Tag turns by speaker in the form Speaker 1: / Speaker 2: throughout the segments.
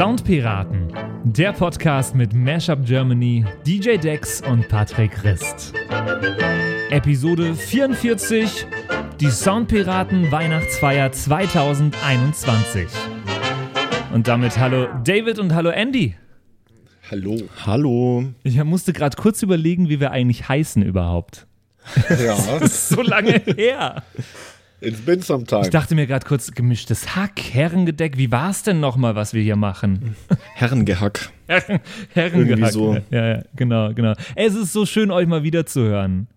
Speaker 1: Soundpiraten, der Podcast mit Mashup Germany, DJ Dex und Patrick Rist. Episode 44, die Soundpiraten Weihnachtsfeier 2021. Und damit hallo David und hallo Andy.
Speaker 2: Hallo.
Speaker 3: Hallo.
Speaker 1: Ich musste gerade kurz überlegen, wie wir eigentlich heißen überhaupt.
Speaker 2: Ja.
Speaker 1: das ist so lange her.
Speaker 2: It's been some time.
Speaker 1: Ich dachte mir gerade kurz, gemischtes Hack, Herrengedeck, wie war es denn nochmal, was wir hier machen?
Speaker 3: Herrengehack.
Speaker 1: Herren, Herrengehack.
Speaker 3: Irgendwie so.
Speaker 1: Ja, ja, genau, genau. Es ist so schön, euch mal wieder zu hören.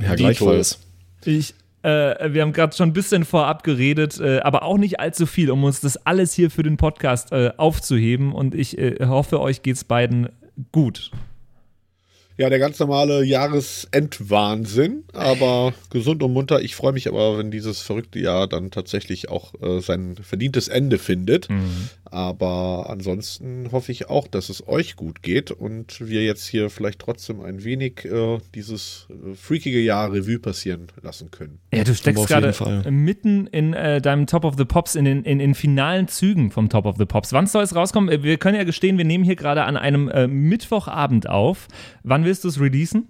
Speaker 3: Ja, gleichfalls.
Speaker 1: Ich, äh, wir haben gerade schon ein bisschen vorab geredet, äh, aber auch nicht allzu viel, um uns das alles hier für den Podcast äh, aufzuheben. Und ich äh, hoffe, euch geht's beiden gut.
Speaker 2: Ja, der ganz normale Jahresendwahnsinn, aber gesund und munter. Ich freue mich aber, wenn dieses verrückte Jahr dann tatsächlich auch äh, sein verdientes Ende findet. Aber ansonsten hoffe ich auch, dass es euch gut geht und wir jetzt hier vielleicht trotzdem ein wenig äh, dieses äh, freakige Jahr Revue passieren lassen können.
Speaker 1: Ja, du steckst gerade mitten in äh, deinem Top of the Pops, in den in, in finalen Zügen vom Top of the Pops. Wann soll es rauskommen? Äh, Wir können ja gestehen, wir nehmen hier gerade an einem äh, Mittwochabend auf. Wann willst du es releasen?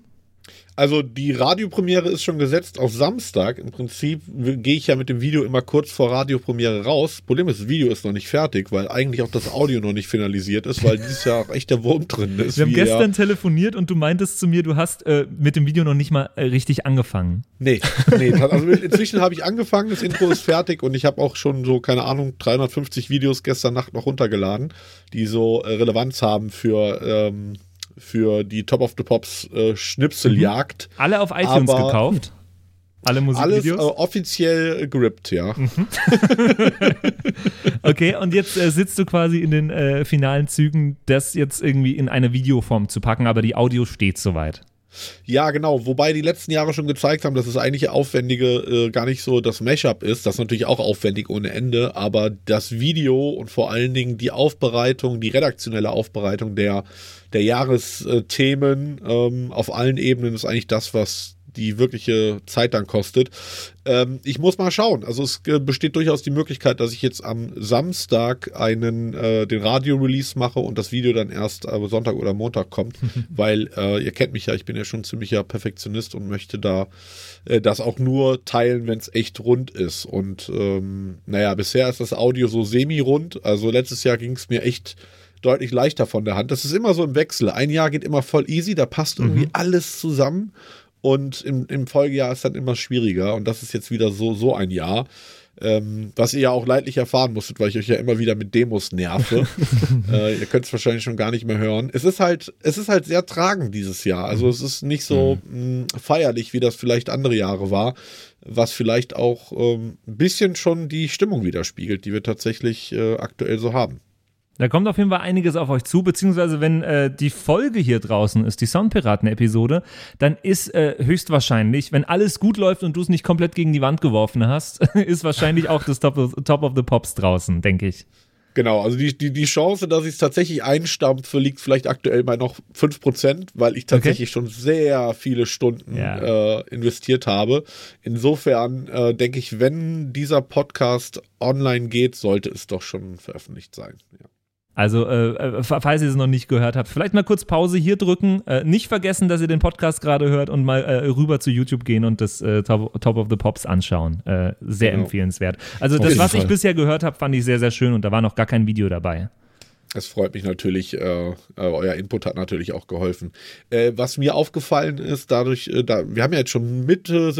Speaker 2: Also die Radiopremiere ist schon gesetzt auf Samstag. Im Prinzip gehe ich ja mit dem Video immer kurz vor Radiopremiere raus. Problem ist, das Video ist noch nicht fertig, weil eigentlich auch das Audio noch nicht finalisiert ist, weil dieses Jahr auch echt der Wurm drin ist.
Speaker 1: Wir haben gestern
Speaker 2: er-
Speaker 1: telefoniert und du meintest zu mir, du hast äh, mit dem Video noch nicht mal äh, richtig angefangen.
Speaker 2: Nee, nee. Also inzwischen habe ich angefangen, das Intro ist fertig und ich habe auch schon so, keine Ahnung, 350 Videos gestern Nacht noch runtergeladen, die so äh, Relevanz haben für, ähm, für die Top of the Pops äh, Schnipseljagd.
Speaker 1: Alle auf iTunes
Speaker 2: Aber-
Speaker 1: gekauft? Alle
Speaker 2: Alles äh,
Speaker 1: Musikvideos?
Speaker 2: offiziell gerippt, ja.
Speaker 1: Okay, und jetzt äh, sitzt du quasi in den äh, finalen Zügen, das jetzt irgendwie in eine Videoform zu packen, aber die Audio steht soweit.
Speaker 2: Ja, genau. Wobei die letzten Jahre schon gezeigt haben, dass es eigentlich aufwendige äh, gar nicht so das Mashup ist. Das ist natürlich auch aufwendig ohne Ende, aber das Video und vor allen Dingen die Aufbereitung, die redaktionelle Aufbereitung der, der Jahresthemen ähm, auf allen Ebenen ist eigentlich das, was die wirkliche Zeit dann kostet. Ähm, ich muss mal schauen. Also es äh, besteht durchaus die Möglichkeit, dass ich jetzt am Samstag einen äh, den Radio-Release mache und das Video dann erst äh, Sonntag oder Montag kommt, weil äh, ihr kennt mich ja, ich bin ja schon ziemlicher Perfektionist und möchte da äh, das auch nur teilen, wenn es echt rund ist. Und ähm, naja, bisher ist das Audio so semi-rund. Also letztes Jahr ging es mir echt deutlich leichter von der Hand. Das ist immer so im Wechsel. Ein Jahr geht immer voll easy, da passt irgendwie alles zusammen. Und im, im Folgejahr ist dann immer schwieriger. Und das ist jetzt wieder so, so ein Jahr. Ähm, was ihr ja auch leidlich erfahren musstet, weil ich euch ja immer wieder mit Demos nerve. äh, ihr könnt es wahrscheinlich schon gar nicht mehr hören. Es ist halt, es ist halt sehr tragend dieses Jahr. Also es ist nicht so mh, feierlich, wie das vielleicht andere Jahre war, was vielleicht auch ähm, ein bisschen schon die Stimmung widerspiegelt, die wir tatsächlich äh, aktuell so haben.
Speaker 1: Da kommt auf jeden Fall einiges auf euch zu, beziehungsweise wenn äh, die Folge hier draußen ist, die Soundpiraten-Episode, dann ist äh, höchstwahrscheinlich, wenn alles gut läuft und du es nicht komplett gegen die Wand geworfen hast, ist wahrscheinlich auch das Top of, Top of the Pops draußen, denke ich.
Speaker 2: Genau, also die, die, die Chance, dass ich es tatsächlich einstampfe, liegt vielleicht aktuell bei noch 5%, weil ich tatsächlich schon sehr viele Stunden
Speaker 1: Ja.
Speaker 2: äh, investiert habe. Insofern äh, denke ich, wenn dieser Podcast online geht, sollte es doch schon veröffentlicht sein. Ja.
Speaker 1: Also, äh, äh, falls ihr es noch nicht gehört habt, vielleicht mal kurz Pause hier drücken. Äh, nicht vergessen, dass ihr den Podcast gerade hört und mal äh, rüber zu YouTube gehen und das äh, Top, Top of the Pops anschauen. Äh, sehr
Speaker 2: Genau.
Speaker 1: empfehlenswert. Also, das, was ich
Speaker 3: Fall.
Speaker 1: bisher gehört habe, fand ich sehr, sehr schön und da war noch gar kein Video dabei.
Speaker 2: Es freut mich natürlich, euer Input hat natürlich auch geholfen. Was mir aufgefallen ist, dadurch, da, wir haben ja jetzt schon Mitte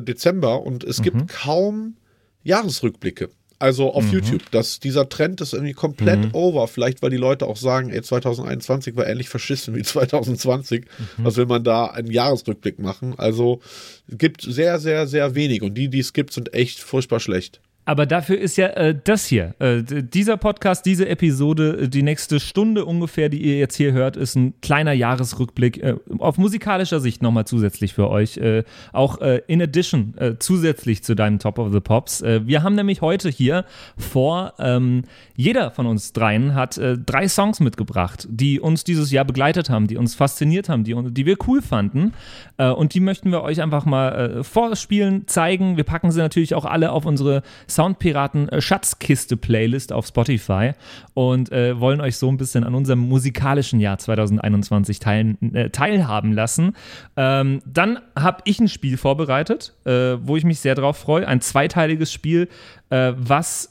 Speaker 2: Dezember und es gibt kaum Jahresrückblicke. Also auf YouTube. Das, dieser Trend ist irgendwie komplett over. Vielleicht, weil die Leute auch sagen, ey, 2021 war ähnlich verschissen wie 2020. Was will man da einen Jahresrückblick machen? Also es gibt sehr, sehr, sehr wenig. Und die, die es gibt, sind echt furchtbar schlecht.
Speaker 1: Aber dafür ist ja äh, das hier, äh, dieser Podcast, diese Episode, äh, die nächste Stunde ungefähr, die ihr jetzt hier hört, ist ein kleiner Jahresrückblick äh, auf musikalischer Sicht nochmal zusätzlich für euch. Äh, auch äh, in addition, zusätzlich zu deinem Top of the Pops. Wir haben nämlich heute hier vor, ähm, jeder von uns dreien hat drei Songs mitgebracht, die uns dieses Jahr begleitet haben, die uns fasziniert haben, die, die wir cool fanden. Und die möchten wir euch einfach mal vorspielen, zeigen. Wir packen sie natürlich auch alle auf unsere Soundpiraten äh, Schatzkiste Playlist auf Spotify und äh, wollen euch so ein bisschen an unserem musikalischen Jahr 2021 teilen, äh, teilhaben lassen. Ähm, dann habe ich ein Spiel vorbereitet, äh, wo ich mich sehr drauf freue. Ein zweiteiliges Spiel, äh, was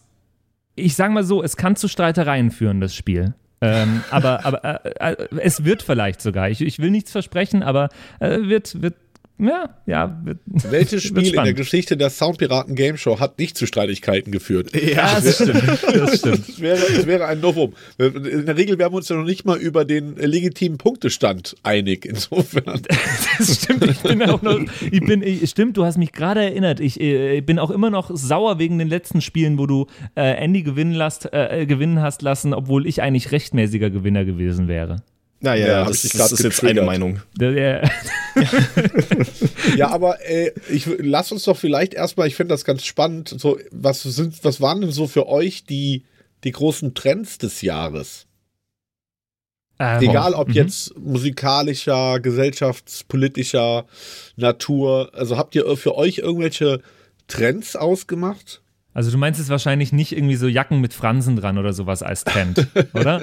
Speaker 1: ich sage mal so, es kann zu Streitereien führen, das Spiel. ähm, aber aber äh, äh, es wird vielleicht sogar. Ich, ich will nichts versprechen, aber äh, wird, wird ja, ja. Wird,
Speaker 2: Welches Spiel in der Geschichte der Soundpiraten Game Show hat nicht zu Streitigkeiten geführt?
Speaker 1: Ja, das stimmt. Das, stimmt.
Speaker 2: das, wäre, das wäre ein Novum. In der Regel wären wir uns ja noch nicht mal über den legitimen Punktestand einig. Insofern.
Speaker 1: Das stimmt. Ich bin auch noch. Ich bin, ich, stimmt, du hast mich gerade erinnert. Ich, äh, ich, bin auch immer noch sauer wegen den letzten Spielen, wo du äh, Andy gewinnen, lasst, äh, gewinnen hast lassen, obwohl ich eigentlich rechtmäßiger Gewinner gewesen wäre.
Speaker 3: Naja, ja, das, das, das ist jetzt eine Meinung.
Speaker 2: ja, aber äh, ich lass uns doch vielleicht erstmal, ich finde das ganz spannend, so, was sind, was waren denn so für euch die, die großen Trends des Jahres? Ähm, Egal ob mhm. jetzt musikalischer, gesellschaftspolitischer Natur, also habt ihr für euch irgendwelche Trends ausgemacht?
Speaker 1: Also du meinst es wahrscheinlich nicht irgendwie so Jacken mit Fransen dran oder sowas als Trend, oder?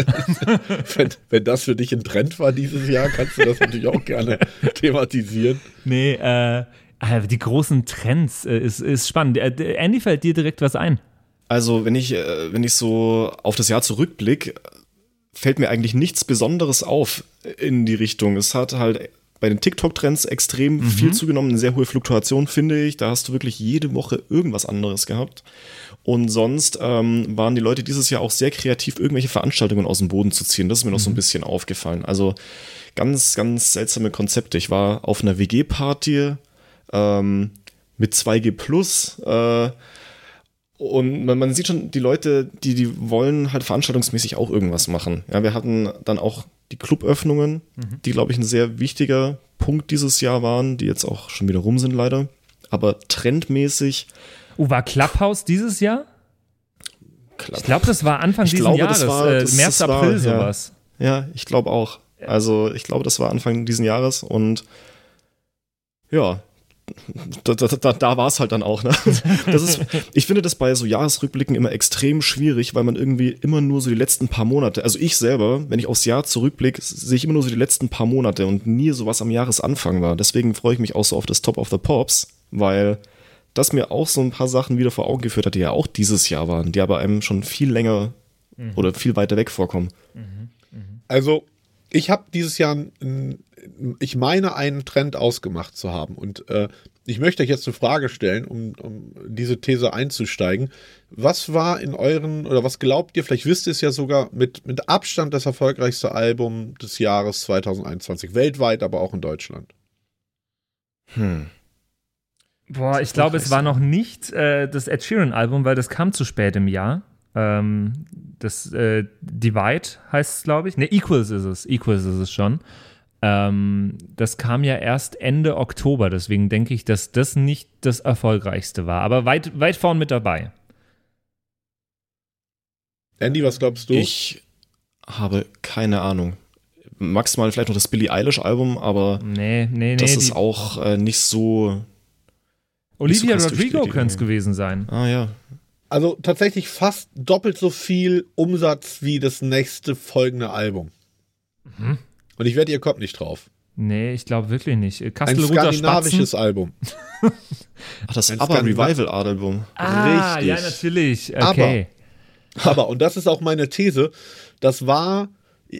Speaker 2: wenn, wenn, das für dich ein Trend war dieses Jahr, kannst du das natürlich auch gerne thematisieren.
Speaker 1: Nee, äh, äh, die großen Trends äh, ist, ist spannend. Äh, Andy, fällt dir direkt was ein?
Speaker 3: Also wenn ich, äh, wenn ich so auf das Jahr zurückblicke, fällt mir eigentlich nichts Besonderes auf in die Richtung. Es hat halt bei den TikTok-Trends extrem mhm. viel zugenommen, eine sehr hohe Fluktuation, finde ich. Da hast du wirklich jede Woche irgendwas anderes gehabt. Und sonst ähm, waren die Leute dieses Jahr auch sehr kreativ, irgendwelche Veranstaltungen aus dem Boden zu ziehen. Das ist mir noch so ein mhm. bisschen aufgefallen. Also ganz, ganz seltsame Konzepte. Ich war auf einer WG-Party ähm, mit 2G Plus. Äh, und man, man, sieht schon, die Leute, die, die wollen halt veranstaltungsmäßig auch irgendwas machen. Ja, wir hatten dann auch die Cluböffnungen, mhm. die, glaube ich, ein sehr wichtiger Punkt dieses Jahr waren, die jetzt auch schon wieder rum sind, leider. Aber trendmäßig.
Speaker 1: Oh, war Clubhouse dieses Jahr? Club. Ich glaube, das war Anfang ich dieses glaube, Jahres, war, äh, März, April war, sowas.
Speaker 3: Ja, ja ich glaube auch. Also ich glaube, das war Anfang dieses Jahres und ja, da, da, da, war es halt dann auch. Ne? Das ist, ich finde das bei so Jahresrückblicken immer extrem schwierig, weil man irgendwie immer nur so die letzten paar Monate, also ich selber, wenn ich aufs Jahr zurückblicke, sehe ich immer nur so die letzten paar Monate und nie so was am Jahresanfang war. Deswegen freue ich mich auch so auf das Top of the Pops, weil das mir auch so ein paar Sachen wieder vor Augen geführt hat, die ja auch dieses Jahr waren, die aber einem schon viel länger mhm. oder viel weiter weg vorkommen. Mhm.
Speaker 2: Mhm. Also ich habe dieses Jahr ein, ich meine, einen Trend ausgemacht zu haben. Und äh, ich möchte euch jetzt eine Frage stellen, um, um diese These einzusteigen. Was war in euren, oder was glaubt ihr, vielleicht wisst ihr es ja sogar, mit, mit Abstand das erfolgreichste Album des Jahres 2021, weltweit, aber auch in Deutschland?
Speaker 1: Hm. Boah, ich glaube, es war noch nicht äh, das Ed Sheeran-Album, weil das kam zu spät im Jahr. Ähm, das äh, Divide heißt es, glaube ich. Ne, Equals ist es. Equals ist es schon. Ähm, das kam ja erst Ende Oktober, deswegen denke ich, dass das nicht das erfolgreichste war, aber weit, weit vorn mit dabei.
Speaker 2: Andy, was glaubst du?
Speaker 3: Ich habe keine Ahnung. Maximal vielleicht noch das Billie Eilish-Album, aber
Speaker 1: nee, nee, nee,
Speaker 3: das ist auch äh, nicht so.
Speaker 1: Olivia so Rodrigo könnte es gewesen sein.
Speaker 3: Ah ja.
Speaker 2: Also tatsächlich fast doppelt so viel Umsatz wie das nächste folgende Album. Mhm. Und ich werde, ihr kommt nicht drauf.
Speaker 1: Nee, ich glaube wirklich nicht.
Speaker 2: Kastel Ein skandinavisches Spatzen. Album.
Speaker 3: Ach, das Ein aber Revival-Album.
Speaker 1: Ah, Richtig. ja, natürlich. Okay.
Speaker 2: Aber, aber, und das ist auch meine These, das war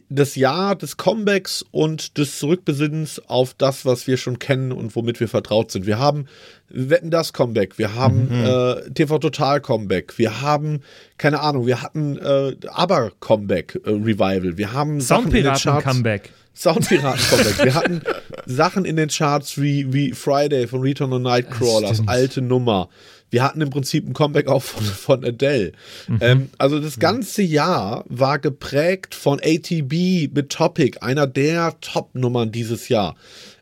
Speaker 2: das Jahr des Comebacks und des Zurückbesinnens auf das, was wir schon kennen und womit wir vertraut sind. Wir haben Wetten das Comeback, wir haben mhm. äh, TV Total Comeback, wir haben keine Ahnung, wir hatten äh, Aber Comeback äh, Revival, wir haben
Speaker 1: Soundpiraten Comeback.
Speaker 2: Soundpiraten Comeback. wir hatten Sachen in den Charts wie, wie Friday von Return on Nightcrawlers, alte Nummer wir hatten im Prinzip ein Comeback auch von, von Adele. Mhm. Ähm, also das ganze Jahr war geprägt von ATB mit Topic, einer der Top-Nummern dieses Jahr.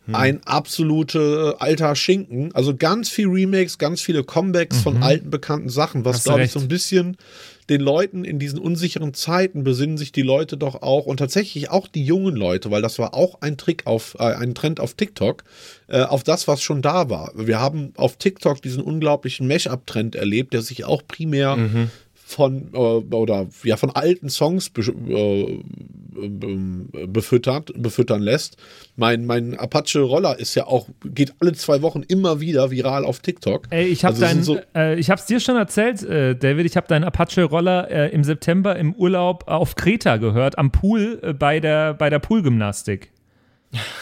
Speaker 2: hm. ein absolute alter Schinken. Also ganz viel Remakes, ganz viele Comebacks mhm. von alten bekannten Sachen, was glaube ich so ein bisschen den Leuten in diesen unsicheren Zeiten besinnen sich die Leute doch auch und tatsächlich auch die jungen Leute, weil das war auch ein Trick auf, äh, ein Trend auf TikTok, äh, auf das, was schon da war. Wir haben auf TikTok diesen unglaublichen Mesh-Up-Trend erlebt, der sich auch primär mhm von äh, oder ja von alten Songs be, äh, befüttert, befüttern lässt. Mein, mein Apache Roller ist ja auch, geht alle zwei Wochen immer wieder viral auf TikTok.
Speaker 1: Ey, ich habe also so äh, ich hab's dir schon erzählt, äh, David, ich habe deinen Apache Roller äh, im September im Urlaub auf Kreta gehört, am Pool äh, bei der, bei der Poolgymnastik.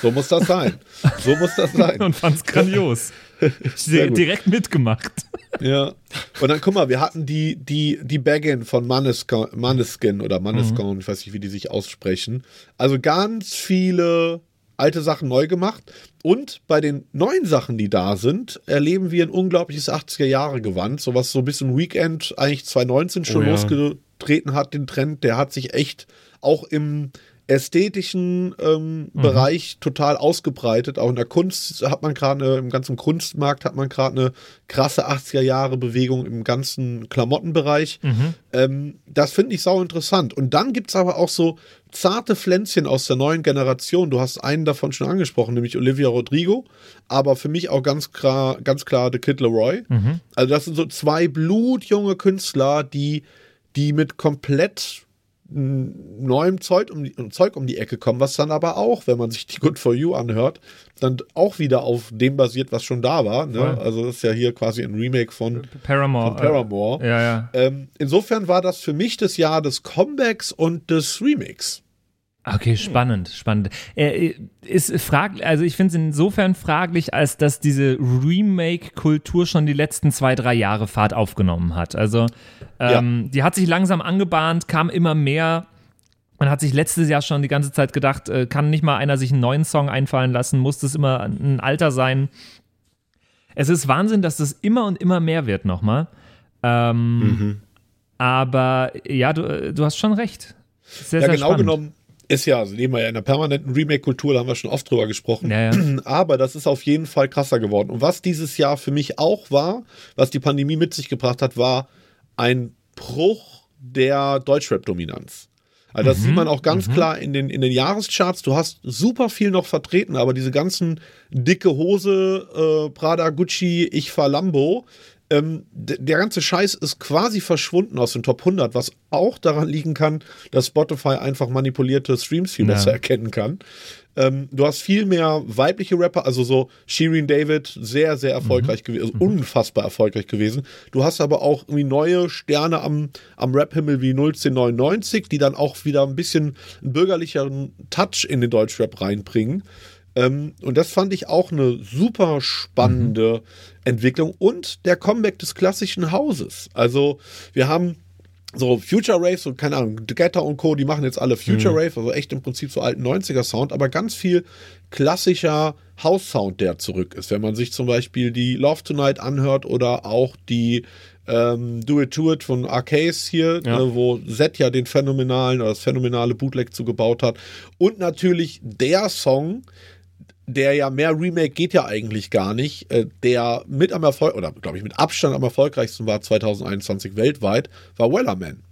Speaker 2: So muss das sein. So muss das sein.
Speaker 1: Und fand's grandios. direkt mitgemacht.
Speaker 2: Ja. Und dann guck mal, wir hatten die, die, die Baggin von Maneskin, Maneskin oder Maneskin, mhm. ich weiß nicht, wie die sich aussprechen. Also ganz viele alte Sachen neu gemacht. Und bei den neuen Sachen, die da sind, erleben wir ein unglaubliches 80er-Jahre-Gewand. So was so ein bisschen Weekend eigentlich 2019 schon oh, ja. losgetreten hat, den Trend. Der hat sich echt auch im ästhetischen ähm, mhm. Bereich total ausgebreitet. Auch in der Kunst hat man gerade, im ganzen Kunstmarkt hat man gerade eine krasse 80er Jahre Bewegung im ganzen Klamottenbereich. Mhm. Ähm, das finde ich sau interessant. Und dann gibt es aber auch so zarte Pflänzchen aus der neuen Generation. Du hast einen davon schon angesprochen, nämlich Olivia Rodrigo, aber für mich auch ganz klar, ganz klar The Kid Leroy. Mhm. Also das sind so zwei blutjunge Künstler, die, die mit komplett neuem Zeug um, die, Zeug um die Ecke kommen, was dann aber auch, wenn man sich die Good for You anhört, dann auch wieder auf dem basiert, was schon da war. Ne? Also das ist ja hier quasi ein Remake von
Speaker 1: Paramore.
Speaker 2: Von Paramore.
Speaker 1: Äh, ja, ja.
Speaker 2: Ähm, insofern war das für mich das Jahr des Comebacks und des Remakes.
Speaker 1: Okay, spannend, spannend. Er ist fraglich, also ich finde es insofern fraglich, als dass diese Remake-Kultur schon die letzten zwei, drei Jahre Fahrt aufgenommen hat. Also ähm, ja. die hat sich langsam angebahnt, kam immer mehr. Man hat sich letztes Jahr schon die ganze Zeit gedacht, äh, kann nicht mal einer sich einen neuen Song einfallen lassen, muss das immer ein Alter sein. Es ist Wahnsinn, dass das immer und immer mehr wird nochmal. Ähm, mhm. Aber ja, du, äh, du hast schon recht.
Speaker 2: Sehr, ja, sehr genau spannend. genommen ist ja, also leben wir ja in einer permanenten Remake-Kultur, da haben wir schon oft drüber gesprochen. Ja, ja. Aber das ist auf jeden Fall krasser geworden. Und was dieses Jahr für mich auch war, was die Pandemie mit sich gebracht hat, war ein Bruch der Deutschrap-Dominanz. Also das mhm. sieht man auch ganz mhm. klar in den, in den Jahrescharts. Du hast super viel noch vertreten, aber diese ganzen dicke Hose, äh, Prada, Gucci, ich fahr Lambo, ähm, der ganze Scheiß ist quasi verschwunden aus den Top 100, was auch daran liegen kann, dass Spotify einfach manipulierte Streams viel ja. besser erkennen kann. Ähm, du hast viel mehr weibliche Rapper, also so Shirin David, sehr, sehr erfolgreich mhm. gewesen, also mhm. unfassbar erfolgreich gewesen. Du hast aber auch irgendwie neue Sterne am, am Rap-Himmel wie 01099, die dann auch wieder ein bisschen einen bürgerlicheren Touch in den Deutschrap reinbringen. Ähm, und das fand ich auch eine super spannende mhm. Entwicklung und der Comeback des klassischen Hauses. Also wir haben so Future Rave, so keine Ahnung, The Getter und Co., die machen jetzt alle Future mhm. Rave, also echt im Prinzip so alten 90er Sound, aber ganz viel klassischer House Sound, der zurück ist. Wenn man sich zum Beispiel die Love Tonight anhört oder auch die ähm, Do It To It von Arcase hier, ja. äh, wo Zed ja den phänomenalen oder das phänomenale Bootleg zugebaut hat. Und natürlich der Song, der ja mehr Remake geht ja eigentlich gar nicht, äh, der mit am Erfolg, oder glaube ich mit Abstand am erfolgreichsten war 2021 weltweit, war Wellerman.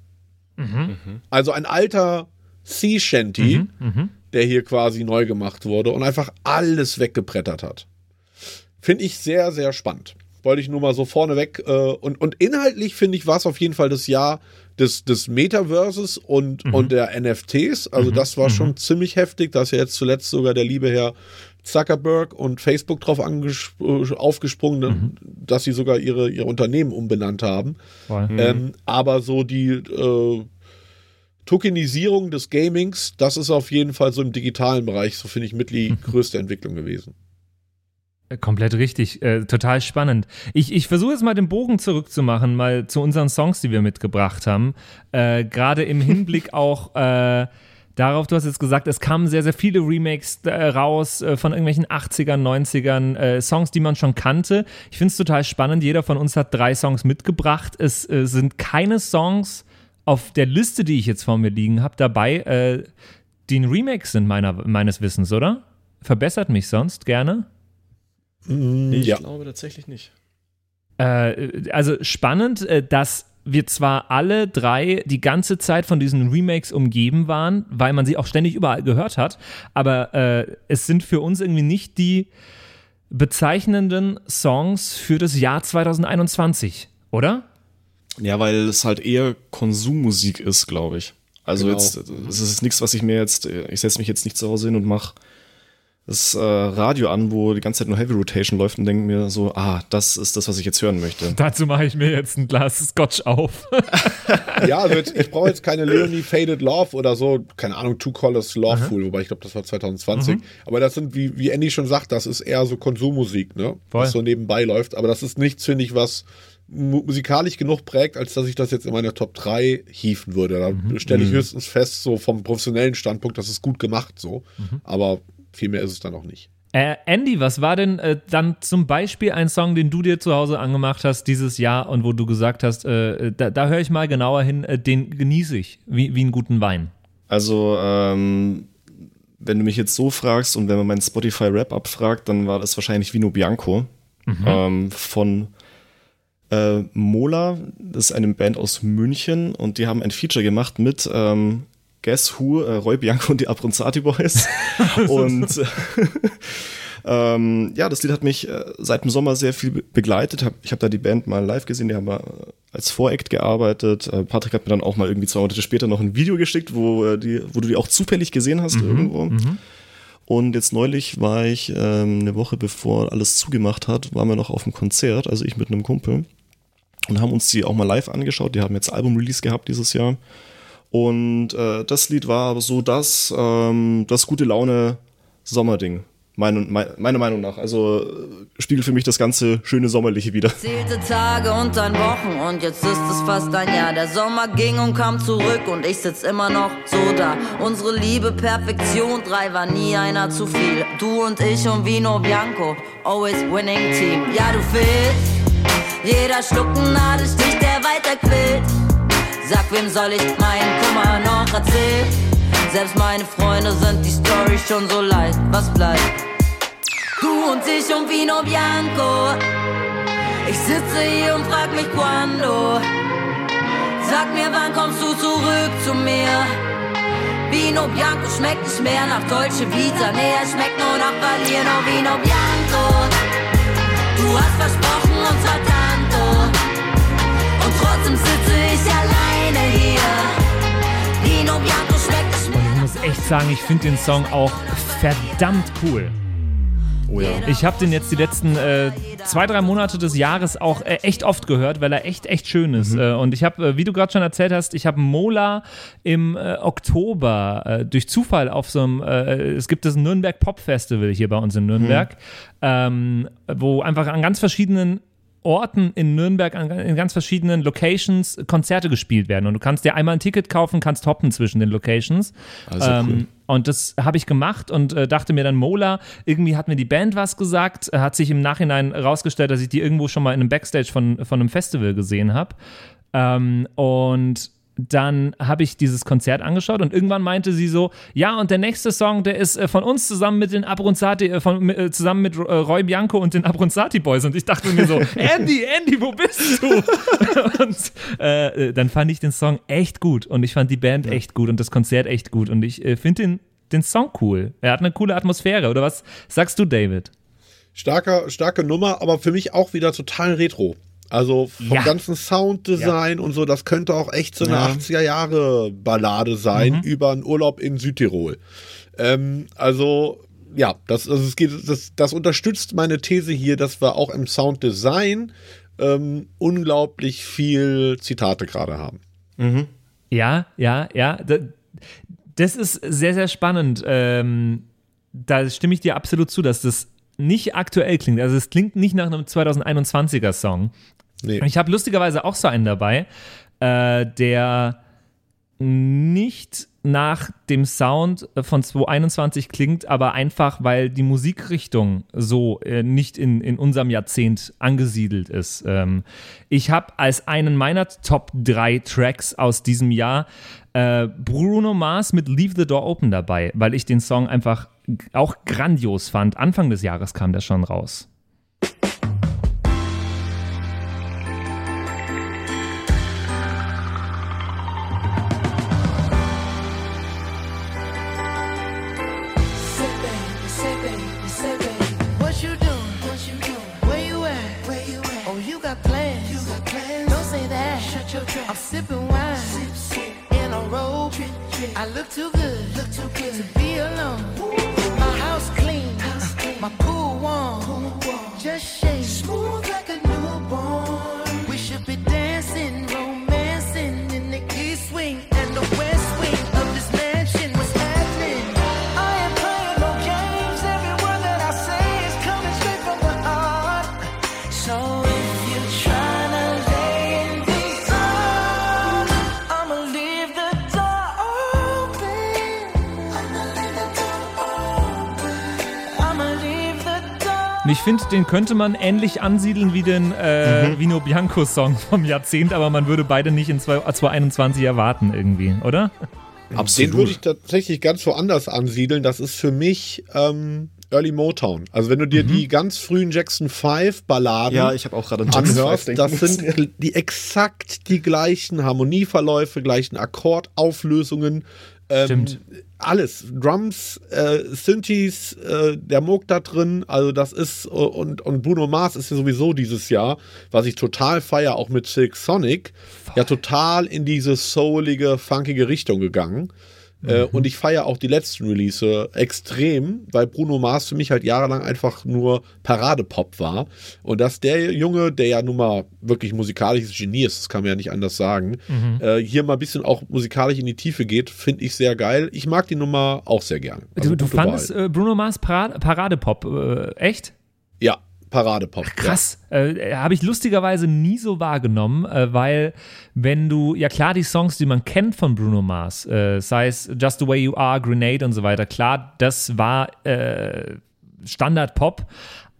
Speaker 2: Mhm. Also ein alter Sea Shanty, mhm. Mhm. der hier quasi neu gemacht wurde und einfach alles weggebrettert hat. Finde ich sehr, sehr spannend. Wollte ich nur mal so vorneweg. Äh, und, und inhaltlich finde ich, war es auf jeden Fall das Jahr des, des Metaverses und, mhm. und der NFTs. Also mhm. das war schon mhm. ziemlich heftig. Da ist ja jetzt zuletzt sogar der liebe Herr Zuckerberg und Facebook drauf aufgesprungen, mhm. dass sie sogar ihre, ihre Unternehmen umbenannt haben. Mhm. Ähm, aber so die äh, Tokenisierung des Gamings, das ist auf jeden Fall so im digitalen Bereich, so finde ich, mit die größte Entwicklung gewesen.
Speaker 1: Äh, komplett richtig, äh, total spannend. Ich, ich versuche jetzt mal den Bogen zurückzumachen, mal zu unseren Songs, die wir mitgebracht haben. Äh, Gerade im Hinblick auch äh, darauf, du hast jetzt gesagt, es kamen sehr, sehr viele Remakes äh, raus äh, von irgendwelchen 80ern, 90ern, äh, Songs, die man schon kannte. Ich finde es total spannend. Jeder von uns hat drei Songs mitgebracht. Es äh, sind keine Songs auf der Liste, die ich jetzt vor mir liegen habe, dabei, äh, die ein Remake sind, meiner, meines Wissens, oder? verbessert mich sonst gerne.
Speaker 3: Ich ja. glaube tatsächlich nicht.
Speaker 1: Äh, also spannend, dass wir zwar alle drei die ganze Zeit von diesen Remakes umgeben waren, weil man sie auch ständig überall gehört hat, aber äh, es sind für uns irgendwie nicht die bezeichnenden Songs für das Jahr 2021, oder?
Speaker 3: Ja, weil es halt eher Konsummusik ist, glaube ich. Also genau. jetzt, es ist nichts, was ich mir jetzt, ich setze mich jetzt nicht zu Hause hin und mache das äh, Radio an, wo die ganze Zeit nur Heavy Rotation läuft und denke mir so, ah, das ist das, was ich jetzt hören möchte.
Speaker 1: Dazu mache ich mir jetzt ein Glas Scotch auf.
Speaker 2: ja, also jetzt, ich brauche jetzt keine Leonie Faded Love oder so, keine Ahnung, Two Colors Loveful, wobei ich glaube, das war 2020. Mhm. Aber das sind, wie, wie Andy schon sagt, das ist eher so Konsummusik, ne? Voll. Was so nebenbei läuft. Aber das ist nichts, finde ich, was musikalisch genug prägt, als dass ich das jetzt in meiner Top 3 hieven würde. Da mhm. stelle ich mhm. höchstens fest, so vom professionellen Standpunkt, das ist gut gemacht so. Mhm. Aber viel mehr ist es dann auch nicht.
Speaker 1: Äh, Andy, was war denn äh, dann zum Beispiel ein Song, den du dir zu Hause angemacht hast dieses Jahr und wo du gesagt hast, äh, da, da höre ich mal genauer hin, äh, den genieße ich, wie, wie einen guten Wein?
Speaker 3: Also, ähm, wenn du mich jetzt so fragst und wenn man meinen Spotify-Rap abfragt, dann war das wahrscheinlich Vino Bianco mhm. ähm, von äh, Mola. Das ist eine Band aus München und die haben ein Feature gemacht mit ähm, Guess Who, äh, Roy Bianco und die Abronzati Boys. und ähm, ja, das Lied hat mich äh, seit dem Sommer sehr viel begleitet. Hab, ich habe da die Band mal live gesehen, die haben äh, als Voreact gearbeitet. Äh, Patrick hat mir dann auch mal irgendwie zwei Monate später noch ein Video geschickt, wo, äh, die, wo du die auch zufällig gesehen hast mhm, irgendwo. Mhm. Und jetzt neulich war ich ähm, eine Woche bevor alles zugemacht hat, waren wir noch auf dem Konzert, also ich mit einem Kumpel und haben uns die auch mal live angeschaut. Die haben jetzt Album-Release gehabt dieses Jahr. Und äh, das Lied war so das, ähm, das gute Laune Sommerding. Meine, meine Meinung nach. Also äh, spiegelt für mich das ganze schöne Sommerliche wieder.
Speaker 4: Zählte Tage und dann Wochen und jetzt ist es fast ein Jahr. Der Sommer ging und kam zurück und ich sitz immer noch so da. Unsere Liebe Perfektion, drei war nie einer zu viel. Du und ich und Vino Bianco, always winning team. Ja, du fehlst. Jeder schluckt einen Nadelstich, der weiter quillt. Sag, wem soll ich meinen Kummer noch erzählen? Selbst meine Freunde sind die Story schon so leid. Was bleibt? Du und ich und Vino Bianco. Ich sitze hier und frag mich quando. Sag mir, wann kommst du zurück zu mir? Vino Bianco schmeckt nicht mehr nach Dolce Vita. Nee, er schmeckt nur nach Berlino. Vino Bianco. Du hast versprochen, uns heute und trotzdem sitze ich alleine hier. Vino Bianco schmeckt es
Speaker 1: Ich muss echt sagen, ich finde den Song auch verdammt cool. Oh ja. Ich habe den jetzt die letzten äh, zwei, drei Monate des Jahres auch äh, echt oft gehört, weil er echt, echt schön ist. Mhm. Äh, und ich habe, äh, wie du gerade schon erzählt hast, ich habe Mola im äh, Oktober äh, durch Zufall auf so einem, es gibt das Nürnberg Pop Festival hier bei uns in Nürnberg, mhm. ähm, wo einfach an ganz verschiedenen Orten in Nürnberg in ganz verschiedenen Locations Konzerte gespielt werden. Und du kannst dir einmal ein Ticket kaufen, kannst hoppen zwischen den Locations. Also ähm, cool. Und das habe ich gemacht und äh, dachte mir dann, Mola, irgendwie hat mir die Band was gesagt, hat sich im Nachhinein rausgestellt, dass ich die irgendwo schon mal in einem Backstage von, von einem Festival gesehen habe. Ähm, und dann habe ich dieses Konzert angeschaut und irgendwann meinte sie so, ja, und der nächste Song, der ist äh, von uns zusammen mit den Abronzati, äh, von, äh, zusammen mit äh, Roy Bianco und den Abronzati Boys. Und ich dachte mir so, Andy, Andy, wo bist du? und äh, äh, dann fand ich den Song echt gut und ich fand die Band ja. echt gut und das Konzert echt gut und ich finde den, den Song cool. Er hat eine coole Atmosphäre, oder was sagst du, David?
Speaker 2: Starker, starke Nummer, aber für mich auch wieder total retro. Also vom ja. ganzen Sounddesign ja. und so, das könnte auch echt so eine ja. 80er Jahre Ballade sein mhm. über einen Urlaub in Südtirol. Ähm, also ja, das, also es geht, das, das unterstützt meine These hier, dass wir auch im Sounddesign ähm, unglaublich viel Zitate gerade haben.
Speaker 1: Mhm. Ja, ja, ja. Das ist sehr, sehr spannend. Ähm, da stimme ich dir absolut zu, dass das nicht aktuell klingt. Also es klingt nicht nach einem 2021er Song. Nee. Ich habe lustigerweise auch so einen dabei, äh, der nicht nach dem Sound von 221 klingt, aber einfach, weil die Musikrichtung so äh, nicht in, in unserem Jahrzehnt angesiedelt ist. Ähm, ich habe als einen meiner Top 3 Tracks aus diesem Jahr äh, Bruno Mars mit Leave the Door Open dabei, weil ich den Song einfach auch grandios fand. Anfang des Jahres kam der schon raus.
Speaker 5: I look too good, look too good. To be alone. Just shake. Smooth like a
Speaker 1: Und ich finde, den könnte man ähnlich ansiedeln wie den äh, Vino Bianco Song vom Jahrzehnt, aber man würde beide nicht in zwei- 2021 erwarten irgendwie, oder?
Speaker 2: Den würde ich tatsächlich ganz woanders ansiedeln. Das ist für mich ähm, Early Motown. Also wenn du dir die ganz frühen Jackson 5 Balladen
Speaker 3: Ja, ich habe auch gerade
Speaker 2: anhörst, das
Speaker 3: müssen.
Speaker 2: sind die exakt die gleichen Harmonieverläufe, gleichen Akkordauflösungen. Ähm,
Speaker 1: Stimmt.
Speaker 2: Alles. Drums, äh, Synthes, äh, der Moog da drin, also das ist, äh, und, und Bruno Mars ist ja sowieso dieses Jahr, was ich total feier, auch mit Silk Sonic, ja total in diese soulige, funkige Richtung gegangen. Äh, und ich feiere auch die letzten Release extrem, weil Bruno Mars für mich halt jahrelang einfach nur Paradepop war. Und dass der Junge, der ja nun mal wirklich musikalisches Genie ist, das kann man ja nicht anders sagen, äh, hier mal ein bisschen auch musikalisch in die Tiefe geht, finde ich sehr geil. Ich mag die Nummer auch sehr gern. Also
Speaker 1: du du fandest
Speaker 2: Wahl.
Speaker 1: äh, Bruno Mars Parade, Paradepop, äh, echt?
Speaker 2: Ja, Paradepop.
Speaker 1: Krass. Äh, Habe ich lustigerweise nie so wahrgenommen, äh, weil wenn du, ja klar, die Songs, die man kennt von Bruno Mars, äh, sei es Just the Way You Are, Grenade und so weiter, klar, das war äh, Standard-Pop,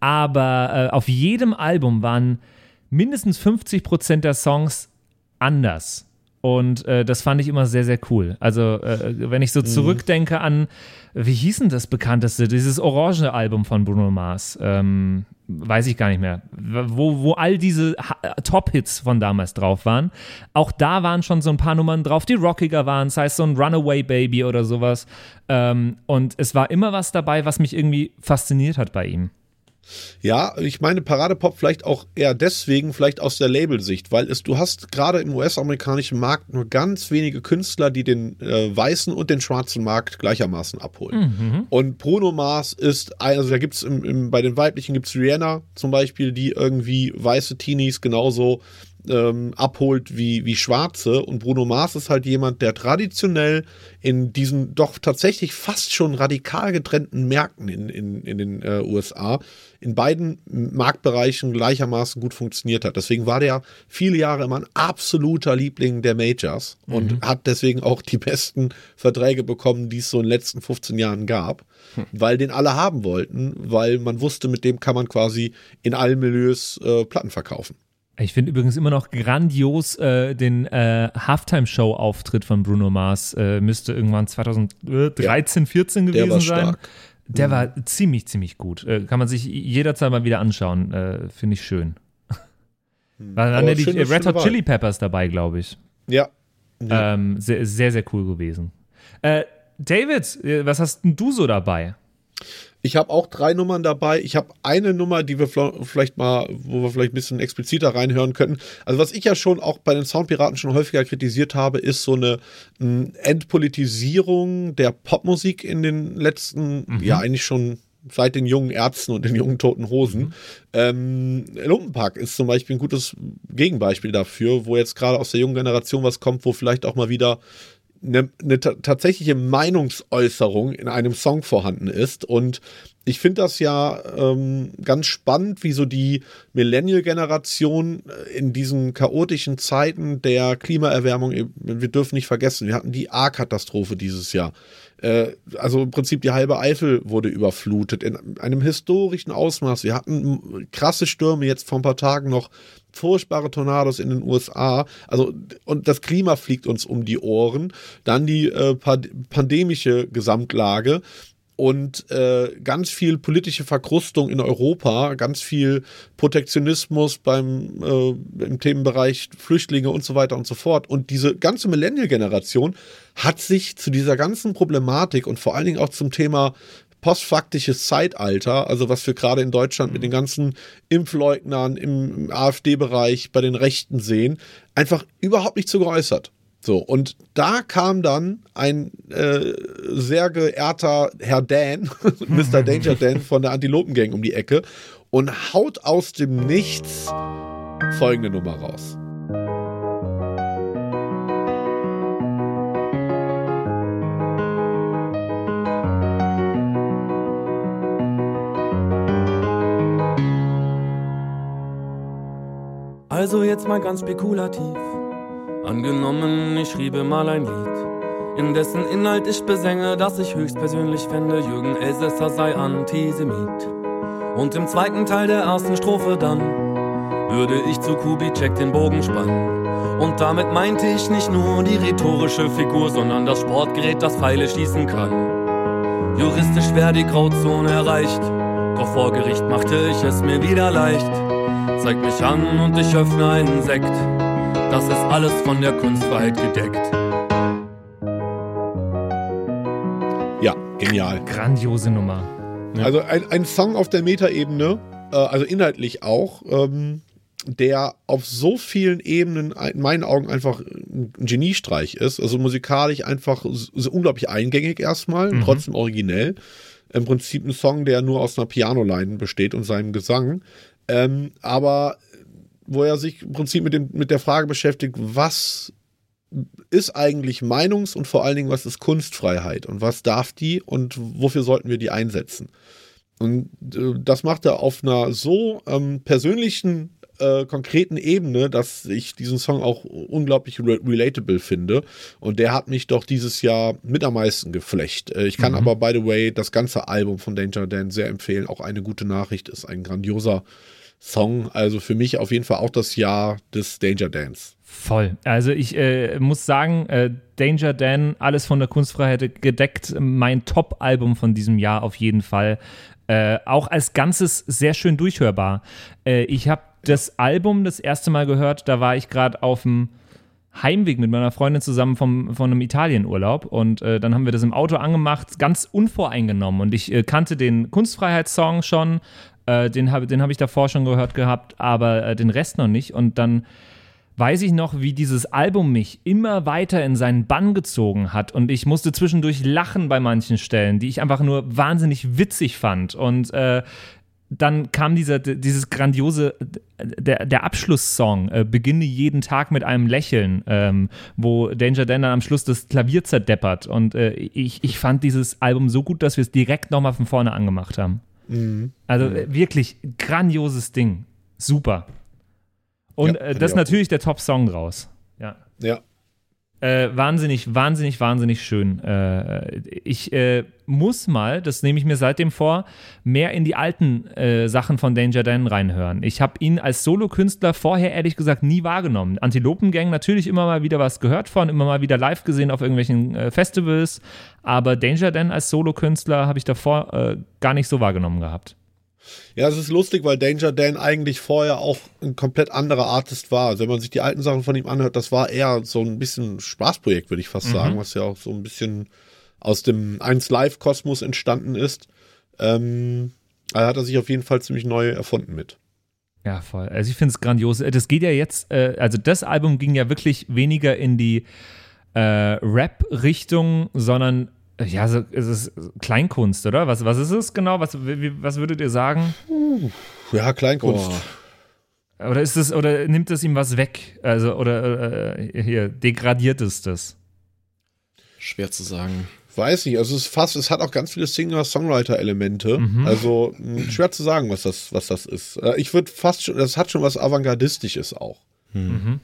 Speaker 1: aber äh, auf jedem Album waren mindestens 50 Prozent der Songs anders. Und äh, das fand ich immer sehr, sehr cool. Also, äh, wenn ich so zurückdenke an, wie hieß denn das bekannteste, dieses orange Album von Bruno Mars? Ähm, weiß ich gar nicht mehr. Wo, wo all diese Ha- Top-Hits von damals drauf waren. Auch da waren schon so ein paar Nummern drauf, die rockiger waren, das heißt so ein Runaway Baby oder sowas. Ähm, und es war immer was dabei, was mich irgendwie fasziniert hat bei ihm.
Speaker 2: Ja, ich meine Paradepop vielleicht auch eher deswegen, vielleicht aus der Labelsicht, weil es, du hast gerade im US-amerikanischen Markt nur ganz wenige Künstler, die den äh, weißen und den schwarzen Markt gleichermaßen abholen. Und Bruno Mars ist, also da im, im, bei den weiblichen gibt's Rihanna zum Beispiel, die irgendwie weiße Teenies genauso ähm, abholt wie, wie Schwarze. Und Bruno Mars ist halt jemand, der traditionell in diesen doch tatsächlich fast schon radikal getrennten Märkten in, in, in den äh, USA in beiden Marktbereichen gleichermaßen gut funktioniert hat. Deswegen war der viele Jahre immer ein absoluter Liebling der Majors und hat deswegen auch die besten Verträge bekommen, die es so in den letzten 15 Jahren gab, weil den alle haben wollten, weil man wusste, mit dem kann man quasi in allen Milieus äh, Platten verkaufen.
Speaker 1: Ich finde übrigens immer noch grandios äh, den äh, Halftime-Show-Auftritt von Bruno Mars. Äh, müsste irgendwann 2013, 14
Speaker 2: Der
Speaker 1: gewesen
Speaker 2: war
Speaker 1: sein.
Speaker 2: stark.
Speaker 1: Der war ziemlich, ziemlich gut. Äh, kann man sich jederzeit mal wieder anschauen. Äh, finde ich schön. Waren dann ja die äh, Red
Speaker 2: schöne
Speaker 1: Hot
Speaker 2: Wahl.
Speaker 1: Chili Peppers dabei, glaube ich.
Speaker 2: Ja.
Speaker 1: Ähm, sehr, sehr, sehr cool gewesen. David, was hast denn du so dabei?
Speaker 2: Ich habe auch drei Nummern dabei. Ich habe eine Nummer, die wir vielleicht mal, wo wir vielleicht ein bisschen expliziter reinhören könnten. Also was ich ja schon auch bei den Soundpiraten schon häufiger kritisiert habe, ist so eine Entpolitisierung der Popmusik in den letzten, ja eigentlich schon seit den jungen Ärzten und den jungen Toten Hosen. Ähm, Lumpenpack ist zum Beispiel ein gutes Gegenbeispiel dafür, wo jetzt gerade aus der jungen Generation was kommt, wo vielleicht auch mal wieder eine, eine ta- tatsächliche Meinungsäußerung in einem Song vorhanden ist. Und ich finde das ja ähm, ganz spannend, wie so die Millennial-Generation äh, in diesen chaotischen Zeiten der Klimaerwärmung, wir dürfen nicht vergessen, wir hatten die A-Katastrophe dieses Jahr. Äh, also im Prinzip die halbe Eifel wurde überflutet in einem historischen Ausmaß. Wir hatten krasse Stürme jetzt vor ein paar Tagen noch furchtbare Tornados in den USA. Also, und das Klima fliegt uns um die Ohren. Dann die äh, pand- pandemische Gesamtlage. Und äh, ganz viel politische Verkrustung in Europa, ganz viel Protektionismus beim äh, im Themenbereich Flüchtlinge und so weiter und so fort. Und diese ganze Millennial-Generation hat sich zu dieser ganzen Problematik und vor allen Dingen auch zum Thema postfaktisches Zeitalter, also was wir gerade in Deutschland mit den ganzen Impfleugnern im AfD-Bereich bei den Rechten sehen, einfach überhaupt nicht zu geäußert. So, und da kam dann ein äh, sehr geehrter Herr Dan, Mr. Danger Dan von der Antilopengang um die Ecke und haut aus dem Nichts folgende Nummer raus.
Speaker 6: Also jetzt mal ganz spekulativ. Angenommen, ich schriebe mal ein Lied, in dessen Inhalt ich besänge, dass ich höchstpersönlich fände, Jürgen Elsässer sei Antisemit. Und im zweiten Teil der ersten Strophe dann würde ich zu Kubitschek den Bogen spannen. Und damit meinte ich nicht nur die rhetorische Figur, sondern das Sportgerät, das Pfeile schießen kann. Juristisch wäre die Grauzone erreicht, doch vor Gericht machte ich es mir wieder leicht. Zeig mich an und ich öffne einen Sekt. Das ist alles von der Kunstfreiheit gedeckt.
Speaker 2: Ja, genial.
Speaker 1: Grandiose Nummer.
Speaker 2: Also ein, ein Song auf der Metaebene, äh, also inhaltlich auch, ähm, der auf so vielen Ebenen in meinen Augen einfach ein Geniestreich ist. Also musikalisch einfach so unglaublich eingängig erstmal,
Speaker 1: Mhm.
Speaker 2: trotzdem originell. Im Prinzip ein Song, der nur aus einer Pianoline besteht und seinem Gesang. Ähm, aber wo er sich im Prinzip mit, dem, mit der Frage beschäftigt, was ist eigentlich Meinungs- und vor allen Dingen, was ist Kunstfreiheit und was darf die und wofür sollten wir die einsetzen? Und äh, das macht er auf einer so ähm, persönlichen, äh, konkreten Ebene, dass ich diesen Song auch unglaublich re relatable finde. Und der hat mich doch dieses Jahr mit am meisten geflecht. Äh, ich kann aber, by the way, das ganze Album von Danger Dan sehr empfehlen. Auch eine gute Nachricht ist ein grandioser Song. Also für mich auf jeden Fall auch das Jahr des Danger Dance.
Speaker 1: Voll. Also ich äh, muss sagen, äh, Danger Dan, alles von der Kunstfreiheit gedeckt, mein Top-Album von diesem Jahr auf jeden Fall. Äh, auch als Ganzes sehr schön durchhörbar. Äh, ich habe das Album das erste Mal gehört, da war ich gerade auf dem Heimweg mit meiner Freundin zusammen vom, von einem Italienurlaub und äh, dann haben wir das im Auto angemacht, ganz unvoreingenommen und ich äh, kannte den Kunstfreiheitssong schon, äh, den habe den hab ich davor schon gehört gehabt, aber äh, den Rest noch nicht und dann weiß ich noch, wie dieses Album mich immer weiter in seinen Bann gezogen hat und ich musste zwischendurch lachen bei manchen Stellen, die ich einfach nur wahnsinnig witzig fand und äh, dann kam dieser, dieses grandiose, der, der Abschlusssong, äh, Beginne jeden Tag mit einem Lächeln, ähm, wo Danger Dan dann am Schluss das Klavier zerdeppert. Und äh, ich, ich fand dieses Album so gut, dass wir es direkt nochmal von vorne angemacht haben. Also äh, wirklich grandioses Ding. Super. Und
Speaker 2: Ja,
Speaker 1: äh, das ist natürlich der Top-Song draus. Ja.
Speaker 2: Ja.
Speaker 1: Äh, wahnsinnig, wahnsinnig, wahnsinnig schön. Äh, ich äh, muss mal, das nehme ich mir seitdem vor, mehr in die alten äh, Sachen von Danger Dan reinhören. Ich habe ihn als Solokünstler vorher ehrlich gesagt nie wahrgenommen. Antilopengang natürlich immer mal wieder was gehört von, immer mal wieder live gesehen auf irgendwelchen äh, Festivals, aber Danger Dan als Solokünstler habe ich davor äh, gar nicht so wahrgenommen gehabt.
Speaker 2: Ja, es ist lustig, weil Danger Dan eigentlich vorher auch ein komplett anderer Artist war. Also wenn man sich die alten Sachen von ihm anhört, das war eher so ein bisschen Spaßprojekt, würde ich fast sagen, was ja auch so ein bisschen aus dem 1 Live-Kosmos entstanden ist. Ähm, da hat er sich auf jeden Fall ziemlich neu erfunden mit.
Speaker 1: Ja, voll. Also ich finde es grandios. Das geht ja jetzt, äh, also das Album ging ja wirklich weniger in die äh, Rap-Richtung, sondern äh, ja, so, es ist Kleinkunst, oder? Was, was ist es genau? Was, wie, was würdet ihr sagen?
Speaker 2: Ja, Kleinkunst.
Speaker 1: Oder ist es, oder nimmt es ihm was weg? Also, oder äh, hier, degradiert es das?
Speaker 3: Schwer zu sagen.
Speaker 2: Weiß nicht, also es ist fast, es hat auch ganz viele Singer-Songwriter-Elemente.
Speaker 1: Mhm.
Speaker 2: Also mh, schwer zu sagen, was das, was das ist. Äh, Ich würde fast schon, das hat schon was Avantgardistisches auch.
Speaker 1: Mhm.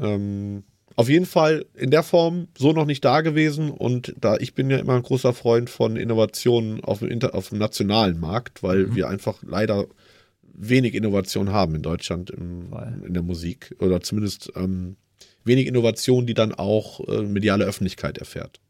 Speaker 2: Ähm, auf jeden Fall in der Form so noch nicht da gewesen und da ich bin ja immer ein großer Freund von Innovationen auf dem, Inter auf dem nationalen Markt, weil
Speaker 1: Mhm.
Speaker 2: wir einfach leider wenig Innovation haben in Deutschland im, in der Musik oder zumindest ähm, wenig Innovation, die dann auch äh, mediale Öffentlichkeit erfährt.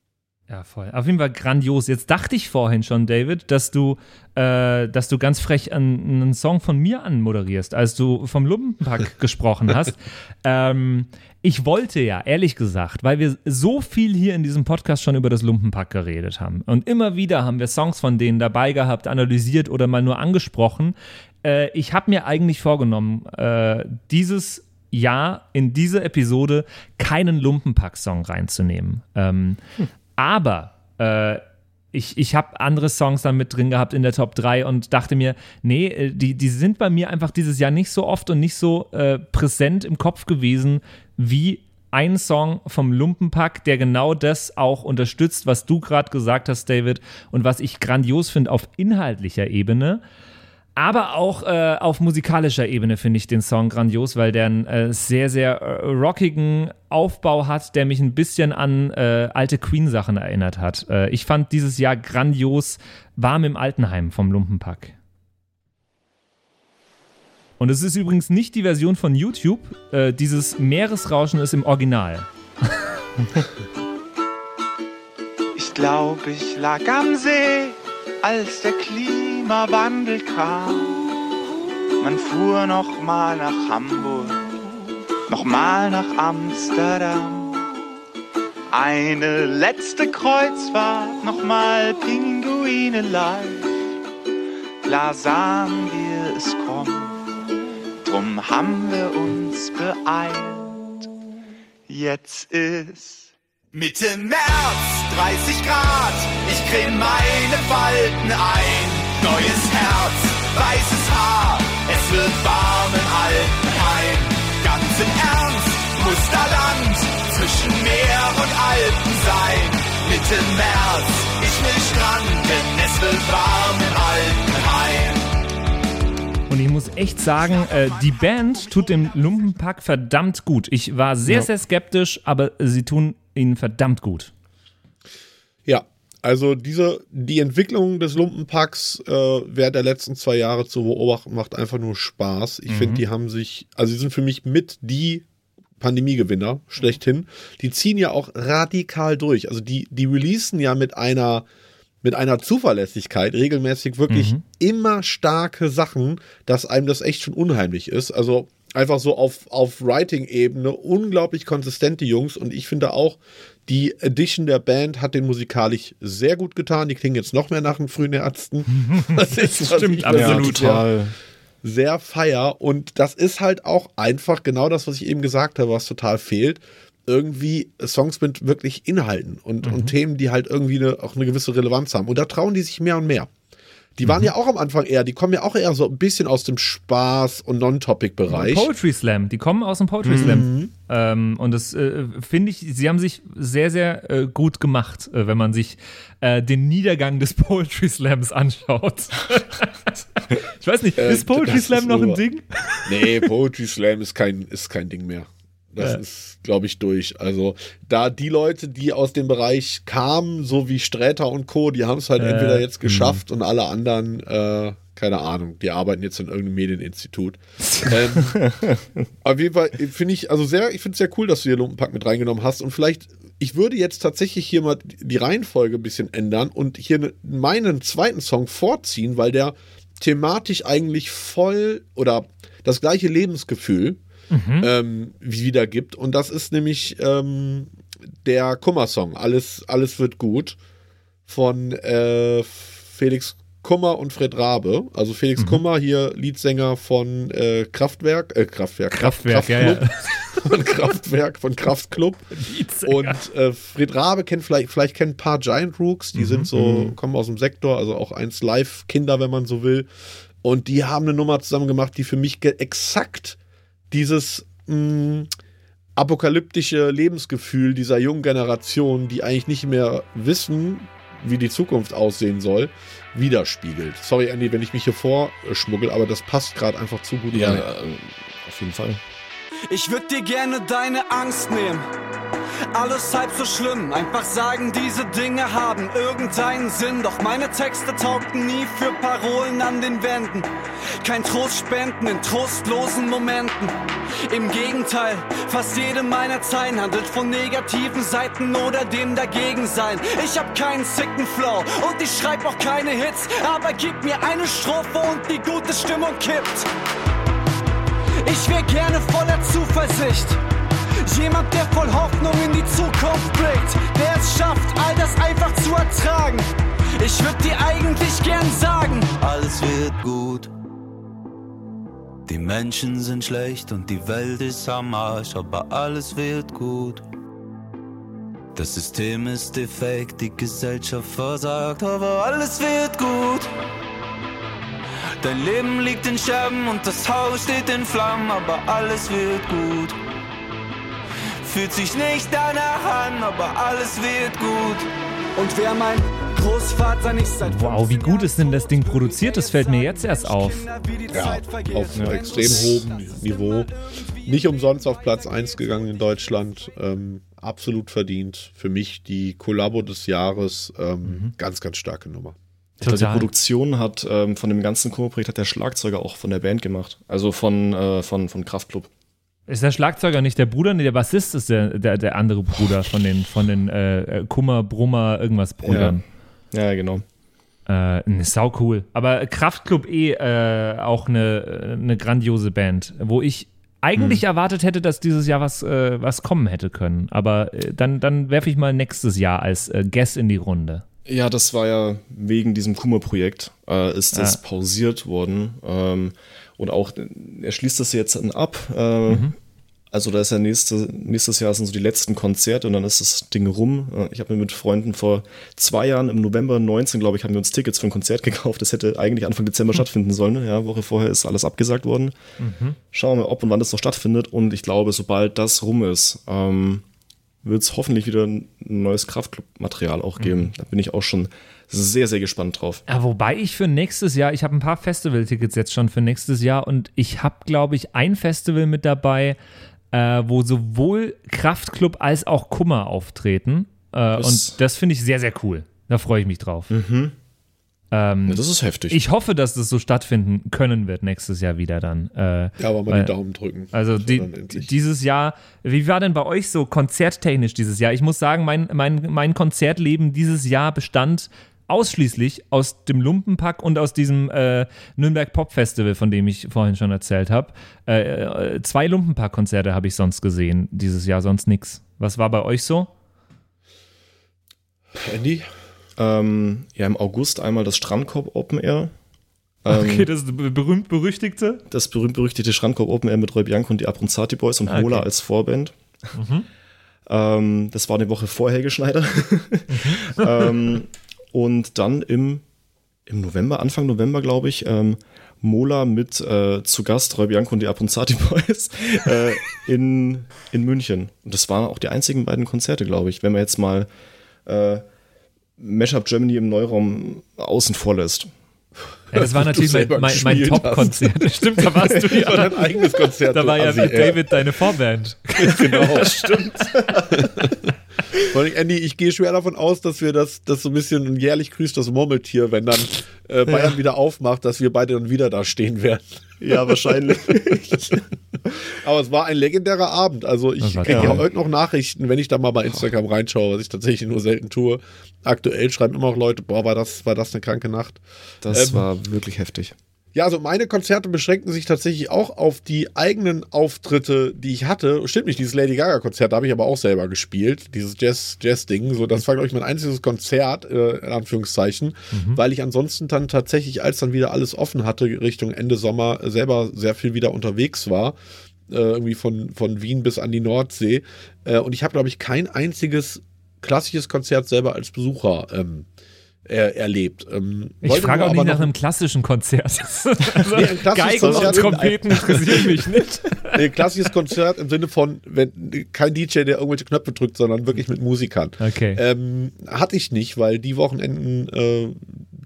Speaker 1: Ja, voll. Auf jeden Fall grandios. Jetzt dachte ich vorhin schon, David, dass du, äh, dass du ganz frech einen, einen Song von mir anmoderierst, als du vom Lumpenpack gesprochen hast. Ähm, ich wollte ja, ehrlich gesagt, weil wir so viel hier in diesem Podcast schon über das Lumpenpack geredet haben und immer wieder haben wir Songs von denen dabei gehabt, analysiert oder mal nur angesprochen. Äh, ich habe mir eigentlich vorgenommen, äh, dieses Jahr in diese Episode keinen Lumpenpack-Song reinzunehmen. Ähm, aber äh, ich, ich habe andere Songs dann mit drin gehabt in der Top 3 und dachte mir, nee, äh, die, die sind bei mir einfach dieses Jahr nicht so oft und nicht so äh, präsent im Kopf gewesen wie ein Song vom Lumpenpack, der genau das auch unterstützt, was du gerade gesagt hast, David, und was ich grandios finde auf inhaltlicher Ebene. Aber auch äh, auf musikalischer Ebene finde ich den Song grandios, weil der einen äh, sehr, sehr äh, rockigen Aufbau hat, der mich ein bisschen an äh, alte Queen-Sachen erinnert hat. Äh, ich fand dieses Jahr grandios Warm im Altenheim vom Lumpenpack. Und es ist übrigens nicht die Version von YouTube. Äh, dieses Meeresrauschen ist im Original.
Speaker 7: Ich glaube, ich lag am See, als der Klimawandel kam. Man fuhr noch mal nach Hamburg, noch mal nach Amsterdam. Eine letzte Kreuzfahrt, noch mal Pinguine live. Klar sahen wir es kommen, drum haben wir uns beeilt. Jetzt ist Mitte März, 30 Grad, ich creme meine Falten ein. Neues Herz, weißes Haar, es wird warm im Altenheim. Ganz im Ernst, muss da Land zwischen Meer und Alpen sein. Mitte März, ich will stranden, es wird warm im Altenheim.
Speaker 1: Und ich muss echt sagen, äh, die Band tut dem Lumpenpack verdammt gut. Ich war sehr, sehr skeptisch, aber sie tun ihnen verdammt gut.
Speaker 2: Also diese, die Entwicklung des Lumpenpacks äh, während der letzten zwei Jahre zu beobachten, macht einfach nur Spaß. Ich finde, die haben sich, also sie sind für mich mit die Pandemiegewinner schlechthin. Die ziehen ja auch radikal durch. Also die, die releasen ja mit einer, mit einer Zuverlässigkeit regelmäßig wirklich immer starke Sachen, dass einem das echt schon unheimlich ist. Also einfach so auf, auf Writing-Ebene unglaublich konsistente Jungs und ich finde auch, die Edition der Band hat den musikalisch sehr gut getan. Die klingen jetzt noch mehr nach den frühen Ärzten. Das ist was
Speaker 1: Stimmt, absolut.
Speaker 2: sehr- feier und das ist halt auch einfach genau das, was ich eben gesagt habe, was total fehlt. Irgendwie Songs mit wirklich Inhalten und, und Themen, die halt irgendwie eine, auch eine gewisse Relevanz haben. Und da trauen die sich mehr und mehr. Die waren ja auch am Anfang eher, die kommen ja auch eher so ein bisschen aus dem Spaß- und Non-Topic-Bereich.
Speaker 1: Poetry Slam, die kommen aus dem Poetry Slam. Ähm, und das äh, finde ich, sie haben sich sehr, sehr äh, gut gemacht, äh, wenn man sich äh, den Niedergang des Poetry Slams anschaut. ich weiß nicht,
Speaker 2: Äh,
Speaker 1: ist Poetry Slam
Speaker 2: ist
Speaker 1: noch ein. Ding?
Speaker 2: Nee, Poetry Slam ist kein, ist kein Ding mehr. Das
Speaker 1: Ja.
Speaker 2: ist, glaube ich, durch. Also, da die Leute, die aus dem Bereich kamen, so wie Sträter und Co., die haben es halt
Speaker 1: Äh,
Speaker 2: entweder jetzt geschafft und alle anderen, äh, keine Ahnung, die arbeiten jetzt in irgendeinem Medieninstitut. ähm, auf jeden Fall finde ich, also sehr, ich finde es sehr cool, dass du hier Lumpenpack mit reingenommen hast und vielleicht, ich würde jetzt tatsächlich hier mal die Reihenfolge ein bisschen ändern und hier ne- meinen zweiten Song vorziehen, weil der thematisch eigentlich voll oder das gleiche Lebensgefühl ähm, wiedergibt. Und das ist nämlich ähm, der Kummer-Song. Alles, alles wird gut von äh, Felix Kummer und Fred Rabe. Also Felix Kummer hier Leadsänger von äh, Kraftwerk, äh, Kraftwerk,
Speaker 1: Kraftwerk, ja, ja.
Speaker 2: von Kraftwerk, von Kraftklub. Und äh, Fred Rabe kennt vielleicht, vielleicht kennt ein paar Giant Rooks, die sind so, kommen aus dem Sektor, also auch eins Live-Kinder, wenn man so will. Und die haben eine Nummer zusammen gemacht, die für mich exakt dieses mh, apokalyptische Lebensgefühl dieser jungen Generation, die eigentlich nicht mehr wissen, wie die Zukunft aussehen soll, widerspiegelt. Sorry, Andy, wenn ich mich hier vorschmuggel, aber das passt gerade einfach zu gut
Speaker 3: Ja,
Speaker 2: rein.
Speaker 3: äh, auf jeden Fall.
Speaker 8: Ich würd dir gerne deine Angst nehmen. Alles halb so schlimm. Einfach sagen, diese Dinge haben irgendeinen Sinn. Doch meine Texte taugten nie für Parolen an den Wänden. Kein Trost spenden in trostlosen Momenten. Im Gegenteil, fast jede meiner Zeilen handelt von negativen Seiten oder dem Dagegensein. Ich hab keinen sicken Flow und ich schreib auch keine Hits. Aber gib mir eine Strophe und die gute Stimmung kippt. Ich wär gerne voller Zuversicht. Jemand, der voll Hoffnung in die Zukunft blickt, der es schafft, all das einfach zu ertragen. Ich würd dir eigentlich gern sagen,
Speaker 9: alles wird gut. Die Menschen sind schlecht und die Welt ist am Arsch, aber alles wird gut. Das System ist defekt, die Gesellschaft versagt, aber alles wird gut. Dein Leben liegt in Scherben und das Haus steht in Flammen, aber alles wird gut. Fühlt sich nicht danach an, aber alles wird gut.
Speaker 8: und wer mein Großvater nicht seit
Speaker 1: Wow, wie
Speaker 8: 15
Speaker 1: gut ist denn das Ding produziert? Das fällt mir jetzt erst auf.
Speaker 2: Ja, auf einem extrem hohem Niveau. Nicht umsonst auf Platz 1 gegangen in Deutschland. Ähm, absolut verdient. Für mich die Kollabo des Jahres. Ähm, Ganz, ganz starke Nummer.
Speaker 3: Glaube, die
Speaker 1: Total.
Speaker 3: Produktion hat ähm, von dem ganzen Kummer-Projekt hat der Schlagzeuger auch von der Band gemacht. Also von, äh, von, von Kraftklub.
Speaker 1: Ist der Schlagzeuger nicht der Bruder? Nee, der Bassist ist der, der, der andere Bruder von den, von den äh, Kummer, Brummer, irgendwas Brüdern.
Speaker 3: Ja, genau.
Speaker 1: Äh, ne, sau cool. Aber Kraftklub eh äh, auch eine, eine grandiose Band, wo ich eigentlich erwartet hätte, dass dieses Jahr was, äh, was kommen hätte können. Aber äh, dann, dann werfe ich mal nächstes Jahr als äh, Guest in die Runde.
Speaker 3: Ja, das war ja wegen diesem Kummer-Projekt, äh, ist das
Speaker 1: Ja.
Speaker 3: pausiert worden. Ähm, und auch, er schließt das jetzt ab. Äh, Also da ist ja nächste, nächstes Jahr sind so die letzten Konzerte und dann ist das Ding rum. Äh, Ich habe mir mit Freunden vor zwei Jahren, im November 19, glaube ich, haben wir uns Tickets für ein Konzert gekauft. Das hätte eigentlich Anfang Dezember stattfinden sollen. Ja, Woche vorher ist alles abgesagt worden. Schauen wir mal, ob und wann das noch stattfindet. Und ich glaube, sobald das rum ist, ähm, wird es hoffentlich wieder ein neues Kraftclub-Material auch geben. Da bin ich auch schon sehr, sehr gespannt drauf.
Speaker 1: Ja, wobei ich für nächstes Jahr, ich habe ein paar Festival-Tickets jetzt schon für nächstes Jahr und ich habe, glaube ich, ein Festival mit dabei, äh, wo sowohl Kraftklub als auch Kummer auftreten. Äh,
Speaker 3: Das-
Speaker 1: und das finde ich sehr, sehr cool. Da freue ich mich drauf. Ähm,
Speaker 3: Ja, das ist heftig.
Speaker 1: ich hoffe, dass das so stattfinden können wird nächstes Jahr wieder dann. Äh,
Speaker 2: Ja, aber mal
Speaker 1: Weil-
Speaker 2: die Daumen drücken.
Speaker 1: also
Speaker 2: So
Speaker 1: die, dieses Jahr, wie war denn bei euch so konzerttechnisch dieses Jahr? Ich muss sagen, mein, mein, mein Konzertleben dieses Jahr bestand ausschließlich aus dem Lumpenpack und aus diesem äh, Nürnberg Pop Festival, von dem ich vorhin schon erzählt habe. Äh, äh, zwei Lumpenpack-Konzerte habe ich sonst gesehen dieses Jahr, sonst nix. Was war bei euch so?
Speaker 2: Andy?
Speaker 3: Ähm, ja, im August einmal das Strandkorb Open Air. Ähm,
Speaker 1: Okay, das berühmt-berüchtigte.
Speaker 3: Das berühmt-berüchtigte Strandkorb Open Air mit Roy Bianco und die Abronzati Boys und
Speaker 1: Ah, Okay.
Speaker 3: Mola als Vorband. Ähm, das war eine Woche vor Helge Schneider. ähm, und dann im, im November, Anfang November, glaube ich, ähm, Mola mit äh, zu Gast Roy Bianco und die Abronzati Boys äh, in, in München. Und das waren auch die einzigen beiden Konzerte, glaube ich, wenn man jetzt mal äh, Mashup Germany im Neuraum außen vor lässt.
Speaker 1: Ja, das war natürlich mein, mein, mein Top-Konzert. Stimmt, da warst du
Speaker 2: Das war
Speaker 1: ja.
Speaker 2: dein eigenes Konzert.
Speaker 1: Da war ja mit. David deine Vorband.
Speaker 2: Genau, stimmt. Vor allem, Andy, ich gehe schwer davon aus, dass wir das, das so ein bisschen ein jährlich grüßt das Murmeltier, wenn dann äh, Bayern wieder aufmacht, dass wir beide dann wieder da stehen werden.
Speaker 3: Ja, wahrscheinlich.
Speaker 2: Aber es war ein legendärer Abend. Also ich kriege ja heute noch Nachrichten, wenn ich da mal bei Instagram reinschaue, was ich tatsächlich nur selten tue. Aktuell schreiben immer noch Leute, boah, war das, war das eine kranke Nacht.
Speaker 3: Das
Speaker 2: Ähm,
Speaker 3: war wirklich heftig.
Speaker 2: Ja, also meine Konzerte beschränken sich tatsächlich auch auf die eigenen Auftritte, die ich hatte. Stimmt nicht, dieses Lady Gaga Konzert, da habe ich aber auch selber gespielt, dieses Jazz Jazz. So, das war glaube ich mein einziges Konzert äh, in Anführungszeichen, weil ich ansonsten dann tatsächlich, als dann wieder alles offen hatte Richtung Ende Sommer, äh, selber sehr viel wieder unterwegs war. Äh, irgendwie von, von Wien bis an die Nordsee. Äh, und ich habe, glaube ich, kein einziges klassisches Konzert selber als Besucher ähm, er, erlebt. Ähm,
Speaker 1: Ich frage auch nicht nach einem klassischen Konzert. also,
Speaker 2: Nee, ein klassisches
Speaker 1: Geigen und
Speaker 2: Konzert-
Speaker 1: Trompeten interessieren mich nicht.
Speaker 2: Nee, klassisches Konzert im Sinne von, wenn kein DJ, der irgendwelche Knöpfe drückt, sondern wirklich mit Musikern.
Speaker 1: Okay.
Speaker 2: Ähm, hatte ich nicht, weil die Wochenenden, äh,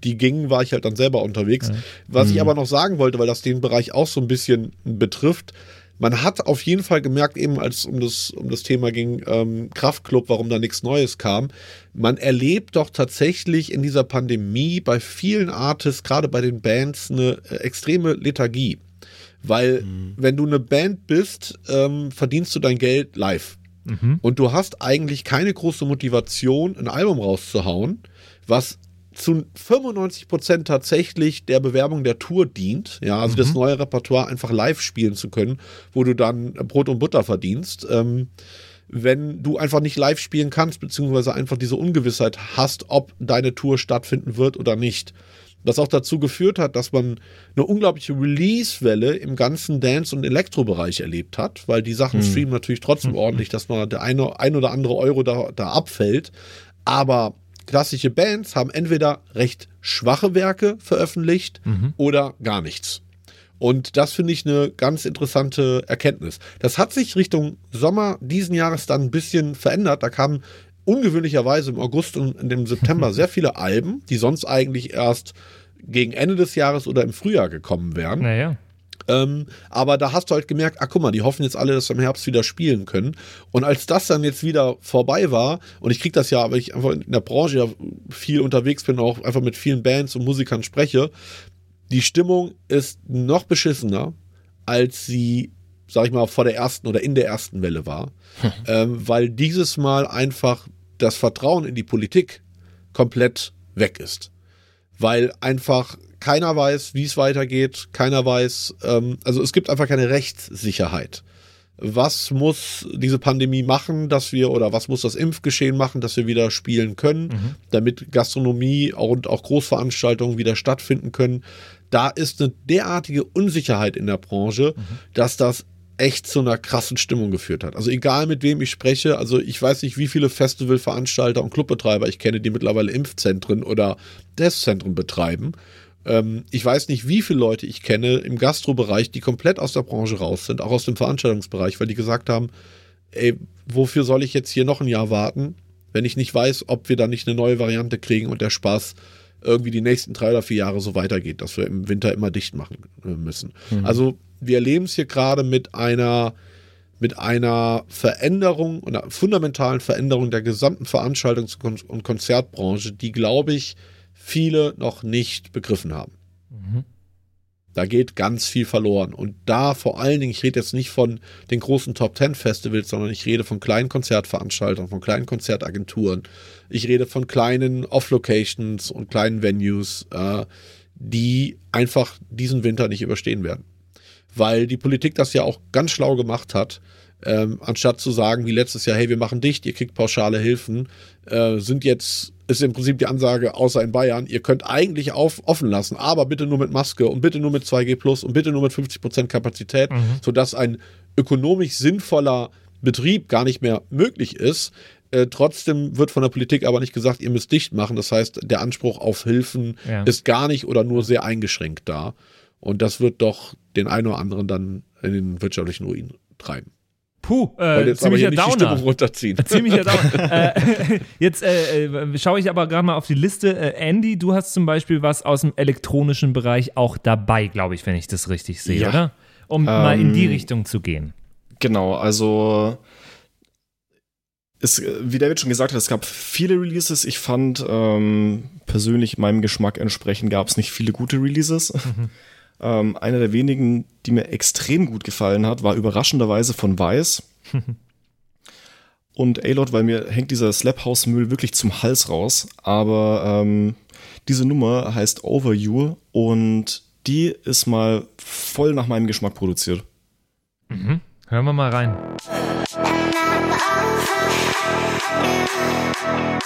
Speaker 2: die gingen, war ich halt dann selber unterwegs. Was
Speaker 1: Mhm.
Speaker 2: ich aber noch sagen wollte, weil das den Bereich auch so ein bisschen betrifft, man hat auf jeden Fall gemerkt, eben als um das, um das Thema ging, ähm, Kraftclub, warum da nichts Neues kam, man erlebt doch tatsächlich in dieser Pandemie bei vielen Artists, gerade bei den Bands, eine äh, extreme Lethargie. Weil, wenn du eine Band bist, ähm, verdienst du dein Geld live. Und du hast eigentlich keine große Motivation, ein Album rauszuhauen, was zu 95 Prozent tatsächlich der Bewerbung der Tour dient. Ja, also das neue Repertoire einfach live spielen zu können, wo du dann Brot und Butter verdienst. Ähm, wenn du einfach nicht live spielen kannst, beziehungsweise einfach diese Ungewissheit hast, ob deine Tour stattfinden wird oder nicht. Was auch dazu geführt hat, dass man eine unglaubliche Release-Welle im ganzen Dance- und Elektrobereich erlebt hat, weil die Sachen streamen natürlich trotzdem ordentlich, dass man der eine, ein oder andere Euro da, da abfällt. Aber klassische Bands haben entweder recht schwache Werke veröffentlicht oder gar nichts. Und das finde ich eine ganz interessante Erkenntnis. Das hat sich Richtung Sommer diesen Jahres dann ein bisschen verändert. Da kamen ungewöhnlicherweise im August und im September sehr viele Alben, die sonst eigentlich erst gegen Ende des Jahres oder im Frühjahr gekommen wären.
Speaker 1: Naja.
Speaker 2: Ähm, aber da hast du halt gemerkt, ah guck mal, die hoffen jetzt alle, dass wir im Herbst wieder spielen können. Und als das dann jetzt wieder vorbei war, und ich krieg das ja, weil ich einfach in der Branche ja viel unterwegs bin, auch einfach mit vielen Bands und Musikern spreche, die Stimmung ist noch beschissener, als sie, sag ich mal, vor der ersten oder in der ersten Welle war. ähm, weil dieses Mal einfach das Vertrauen in die Politik komplett weg ist. Weil einfach keiner weiß, wie es weitergeht, keiner weiß, ähm, also es gibt einfach keine Rechtssicherheit. Was muss diese Pandemie machen, dass wir, oder was muss das Impfgeschehen machen, dass wir wieder spielen können, damit Gastronomie und auch Großveranstaltungen wieder stattfinden können? Da ist eine derartige Unsicherheit in der Branche, dass das echt zu einer krassen Stimmung geführt hat. Also egal mit wem ich spreche, also ich weiß nicht, wie viele Festivalveranstalter und Clubbetreiber ich kenne, die mittlerweile Impfzentren oder Testzentren betreiben. Ähm, ich weiß nicht, wie viele Leute ich kenne im Gastrobereich, die komplett aus der Branche raus sind, auch aus dem Veranstaltungsbereich, weil die gesagt haben, ey, wofür soll ich jetzt hier noch ein Jahr warten, wenn ich nicht weiß, ob wir da nicht eine neue Variante kriegen und der Spaß irgendwie die nächsten drei oder vier Jahre so weitergeht, dass wir im Winter immer dicht machen äh, müssen. Also wir erleben es hier gerade mit einer mit einer Veränderung, einer fundamentalen Veränderung der gesamten Veranstaltungs- und Konzertbranche, die, glaube ich, viele noch nicht begriffen haben. Da geht ganz viel verloren. Und da vor allen Dingen, ich rede jetzt nicht von den großen Top Ten Festivals, sondern ich rede von kleinen Konzertveranstaltern, von kleinen Konzertagenturen. Ich rede von kleinen Off-Locations und kleinen Venues, äh, die einfach diesen Winter nicht überstehen werden. Weil die Politik das ja auch ganz schlau gemacht hat. Ähm, anstatt zu sagen, wie letztes Jahr, hey, wir machen dicht, ihr kriegt pauschale Hilfen, äh, sind jetzt, ist im Prinzip die Ansage, außer in Bayern, ihr könnt eigentlich auf, offen lassen, aber bitte nur mit Maske und bitte nur mit 2G Plus und bitte nur mit 50% Kapazität, sodass ein ökonomisch sinnvoller Betrieb gar nicht mehr möglich ist. Äh, trotzdem wird von der Politik aber nicht gesagt, ihr müsst dicht machen. Das heißt, der Anspruch auf Hilfen
Speaker 1: Ja.
Speaker 2: ist gar nicht oder nur sehr eingeschränkt da. Und das wird doch den einen oder anderen dann in den wirtschaftlichen Ruin treiben.
Speaker 1: Puh, äh, ziemlicher Downer.
Speaker 2: runterziehen.
Speaker 1: Ziemlicher Downer. äh, jetzt äh, äh, schaue ich aber gerade mal auf die Liste. Äh, Andy, du hast zum Beispiel was aus dem elektronischen Bereich auch dabei, glaube ich, wenn ich das richtig sehe,
Speaker 3: Ja.
Speaker 1: oder? Um mal in die Richtung zu gehen.
Speaker 3: Genau, also es, wie David schon gesagt hat, es gab viele Releases. Ich fand ähm, persönlich meinem Geschmack entsprechend gab es nicht viele gute Releases. ähm, einer der wenigen, die mir extrem gut gefallen hat, war überraschenderweise von Weiß. Und A-Lot, weil mir hängt dieser Slap House Müll wirklich zum Hals raus. Aber ähm, diese Nummer heißt Over You und die ist mal voll nach meinem Geschmack produziert.
Speaker 1: Hören wir mal rein.
Speaker 10: I'm
Speaker 1: Okay,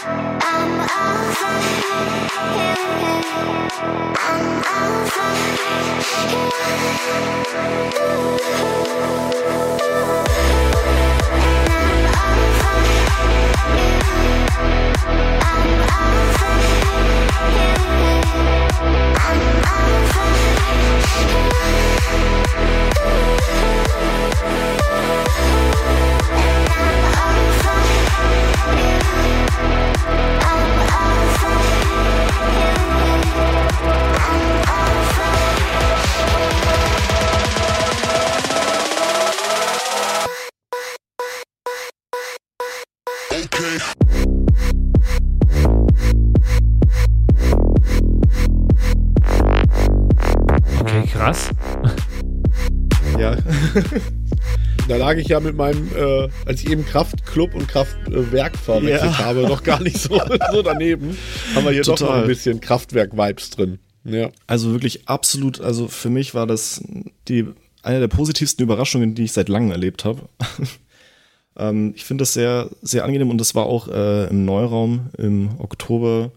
Speaker 2: Da lag ich ja mit meinem, äh, als ich eben Kraftclub und Kraftwerk verwechselt
Speaker 3: Ja.
Speaker 2: habe, noch gar nicht so, so daneben. Haben wir hier doch noch
Speaker 3: Total.
Speaker 2: ein bisschen Kraftwerk-Vibes drin. Ja.
Speaker 3: Also wirklich absolut, also für mich war das die, eine der positivsten Überraschungen, die ich seit langem erlebt habe. ähm, ich finde das sehr, sehr angenehm und das war auch äh, im Neuraum im Oktober.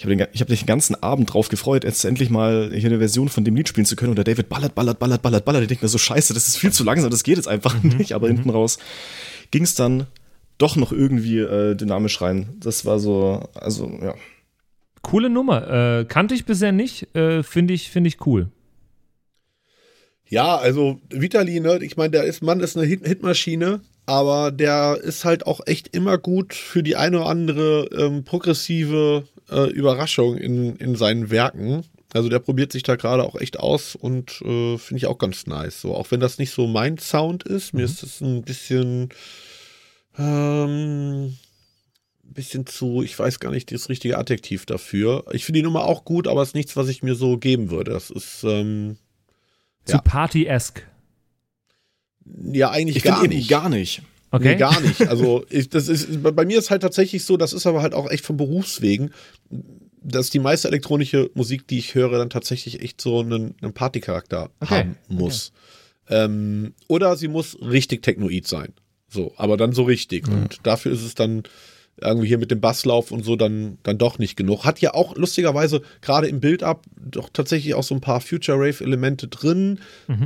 Speaker 3: Ich habe den, ich hab den ganzen Abend drauf gefreut, jetzt endlich mal hier eine Version von dem Lied spielen zu können. Und der David ballert, ballert, ballert, ballert, ballert. Ich denke mir so, scheiße, das ist viel zu langsam, das geht jetzt einfach nicht. Aber hinten raus ging es dann doch noch irgendwie äh, dynamisch rein. Das war so, also ja.
Speaker 1: Coole Nummer. Äh, kannte ich bisher nicht. Äh, Finde ich, find ich cool.
Speaker 2: Ja, also Vitali, ne, ich meine, der ist, Mann ist eine Hit Hitmaschine, aber der ist halt auch echt immer gut für die eine oder andere ähm, progressive äh, Überraschung in, in seinen Werken. Also der probiert sich da gerade auch echt aus und äh, finde ich auch ganz nice. So, auch wenn das nicht so mein Sound ist, mir ist das ein bisschen ähm, bisschen zu, ich weiß gar nicht das richtige Adjektiv dafür. Ich finde die Nummer auch gut, aber es ist nichts, was ich mir so geben würde. Das ist ähm,
Speaker 1: Zu
Speaker 2: Ja.
Speaker 1: Party-esque.
Speaker 2: Ja eigentlich
Speaker 3: Ich
Speaker 2: gar
Speaker 3: finde eben
Speaker 2: nicht.
Speaker 3: gar nicht.
Speaker 1: Okay.
Speaker 2: Nee, gar nicht. Also ich, das ist, bei mir ist halt tatsächlich so, das ist aber halt auch echt vom Berufswegen, dass die meiste elektronische Musik, die ich höre, dann tatsächlich echt so einen, einen Partycharakter
Speaker 1: Okay,
Speaker 2: haben muss. Ähm, oder sie muss richtig technoid sein. So, aber dann so richtig. Und dafür ist es dann irgendwie hier mit dem Basslauf und so dann, dann doch nicht genug. Hat ja auch lustigerweise gerade im Build-Up doch tatsächlich auch so ein paar Future-Rave-Elemente drin,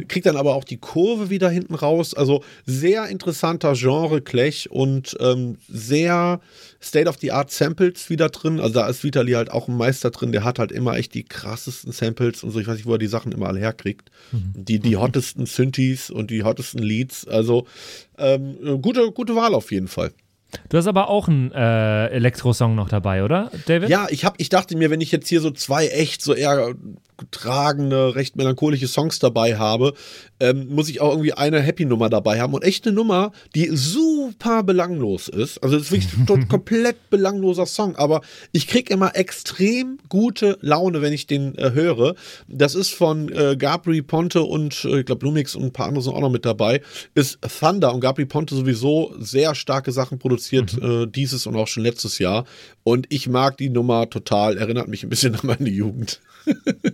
Speaker 2: kriegt dann aber auch die Kurve wieder hinten raus. Also sehr interessanter Genre-Clash und ähm, sehr State-of-the-Art Samples wieder drin. Also da ist Vitali halt auch ein Meister drin, der hat halt immer echt die krassesten Samples und so. Ich weiß nicht, wo er die Sachen immer alle herkriegt. Die, die hottesten Synthes und die hottesten Leads. Also ähm, äh, gute, gute Wahl auf jeden Fall.
Speaker 1: Du hast aber auch einen äh, Elektro-Song noch dabei, oder, David?
Speaker 2: Ja, ich hab, ich dachte mir, wenn ich jetzt hier so zwei echt so eher getragene, recht melancholische Songs dabei habe, ähm, muss ich auch irgendwie eine Happy-Nummer dabei haben und echt eine Nummer, die super belanglos ist. Also es ist wirklich ein komplett belangloser Song, aber ich krieg immer extrem gute Laune, wenn ich den äh, höre. Das ist von äh, Gabri Ponte und äh, ich glaube Lumix und ein paar andere sind auch noch mit dabei. Ist Thunder und Gabri Ponte sowieso sehr starke Sachen produziert äh, dieses und auch schon letztes Jahr. Und ich mag die Nummer total. Erinnert mich ein bisschen an meine Jugend.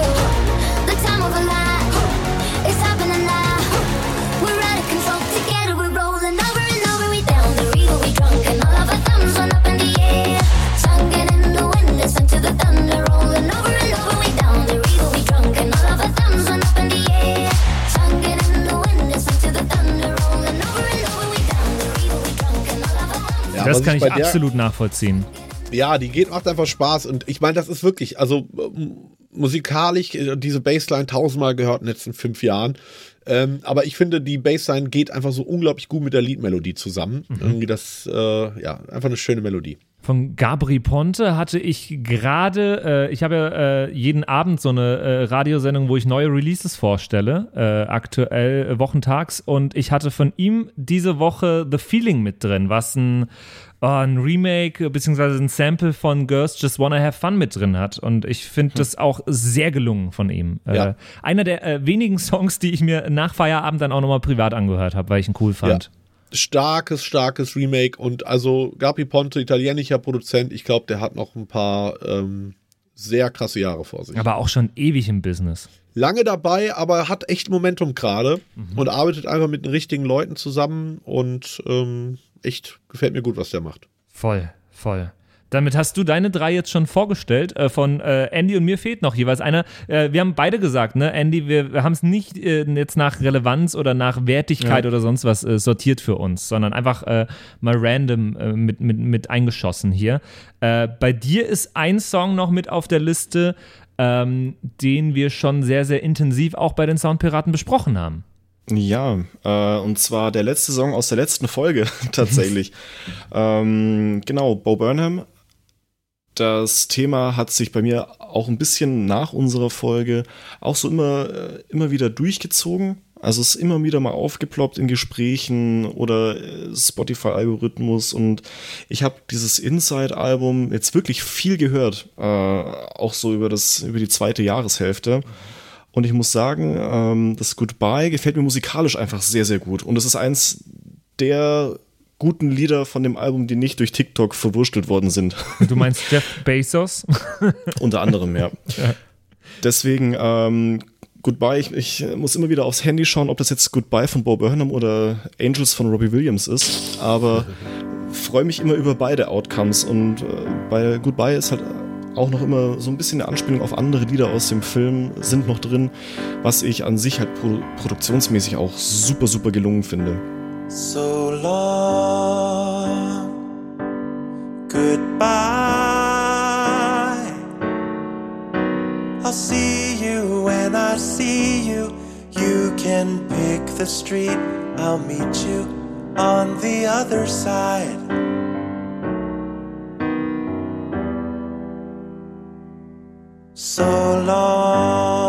Speaker 1: das kann ich
Speaker 2: bei der-
Speaker 1: absolut nachvollziehen.
Speaker 2: Ja, die geht, macht einfach Spaß. Und ich meine, das ist wirklich, also ähm, musikalisch, äh, diese Bassline tausendmal gehört in den letzten fünf Jahren. Ähm, aber ich finde, die Bassline geht einfach so unglaublich gut mit der Liedmelodie zusammen. Irgendwie das, äh, ja, einfach eine schöne Melodie.
Speaker 1: Von Gabri Ponte hatte ich gerade, äh, ich habe ja äh, jeden Abend so eine äh, Radiosendung, wo ich neue Releases vorstelle, äh, aktuell äh, wochentags. Und ich hatte von ihm diese Woche The Feeling mit drin, was ein, äh, ein Remake bzw. ein Sample von Girls Just Wanna Have Fun mit drin hat. Und ich finde das auch sehr gelungen von ihm.
Speaker 2: Ja.
Speaker 1: Einer der wenigen Songs, die ich mir nach Feierabend dann auch nochmal privat angehört habe, weil ich ihn cool fand.
Speaker 2: Starkes, starkes Remake. Und also Gapi Ponte, italienischer Produzent, ich glaube, der hat noch ein paar ähm, sehr krasse Jahre vor sich.
Speaker 1: Aber auch schon ewig im Business.
Speaker 2: lange dabei, aber hat echt Momentum gerade und arbeitet einfach mit den richtigen Leuten zusammen und ähm, echt gefällt mir gut, was der macht.
Speaker 1: Voll, voll. Damit hast du deine drei jetzt schon vorgestellt. Äh, von äh, Andy und mir fehlt noch jeweils einer. Äh, wir haben beide gesagt, ne, Andy, wir, haben es nicht jetzt nach Relevanz oder nach Wertigkeit
Speaker 3: Ja.
Speaker 1: oder sonst was sortiert für uns, sondern einfach mal random mit, mit, mit eingeschossen hier. Bei dir ist ein Song noch mit auf der Liste, ähm, den wir schon sehr, sehr intensiv auch bei den Soundpiraten besprochen haben.
Speaker 3: Ja, äh, und zwar der letzte Song aus der letzten Folge tatsächlich. ähm, genau, Bo Burnham. Das Thema hat sich bei mir auch ein bisschen nach unserer Folge auch so immer, äh, immer wieder durchgezogen. Also es ist immer wieder mal aufgeploppt in Gesprächen oder äh, Spotify-Algorithmus und ich habe dieses Inside-Album jetzt wirklich viel gehört, äh, auch so über das über die zweite Jahreshälfte. Und ich muss sagen, ähm, das Goodbye gefällt mir musikalisch einfach sehr, sehr gut. Und es ist eins der guten Lieder von dem Album, die nicht durch TikTok verwurstelt worden sind.
Speaker 1: Du meinst Jeff Bezos?
Speaker 3: Unter anderem, ja. Deswegen, ähm, Goodbye, ich, ich muss immer wieder aufs Handy schauen, ob das jetzt Goodbye von Bo Burnham oder Angels von Robbie Williams ist. Aber freue mich immer über beide Outcomes. Und äh, bei Goodbye ist halt auch noch immer so ein bisschen eine Anspielung auf andere Lieder aus dem Film sind noch drin, was ich an sich halt pro produktionsmäßig auch super, super gelungen finde.
Speaker 11: So long, goodbye. I'll see you when I see you. You can pick the street, I'll meet you on the other side. So long,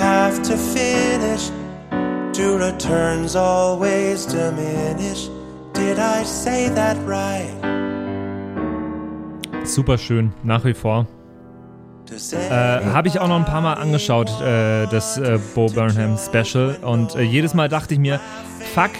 Speaker 11: have to finish? Do returns always diminish? Did I say that right?
Speaker 1: Super schön, nach wie vor. Äh, Habe ich auch noch ein paar Mal angeschaut, äh, das äh, Bo Burnham Special. Und äh, jedes Mal dachte ich mir, fuck,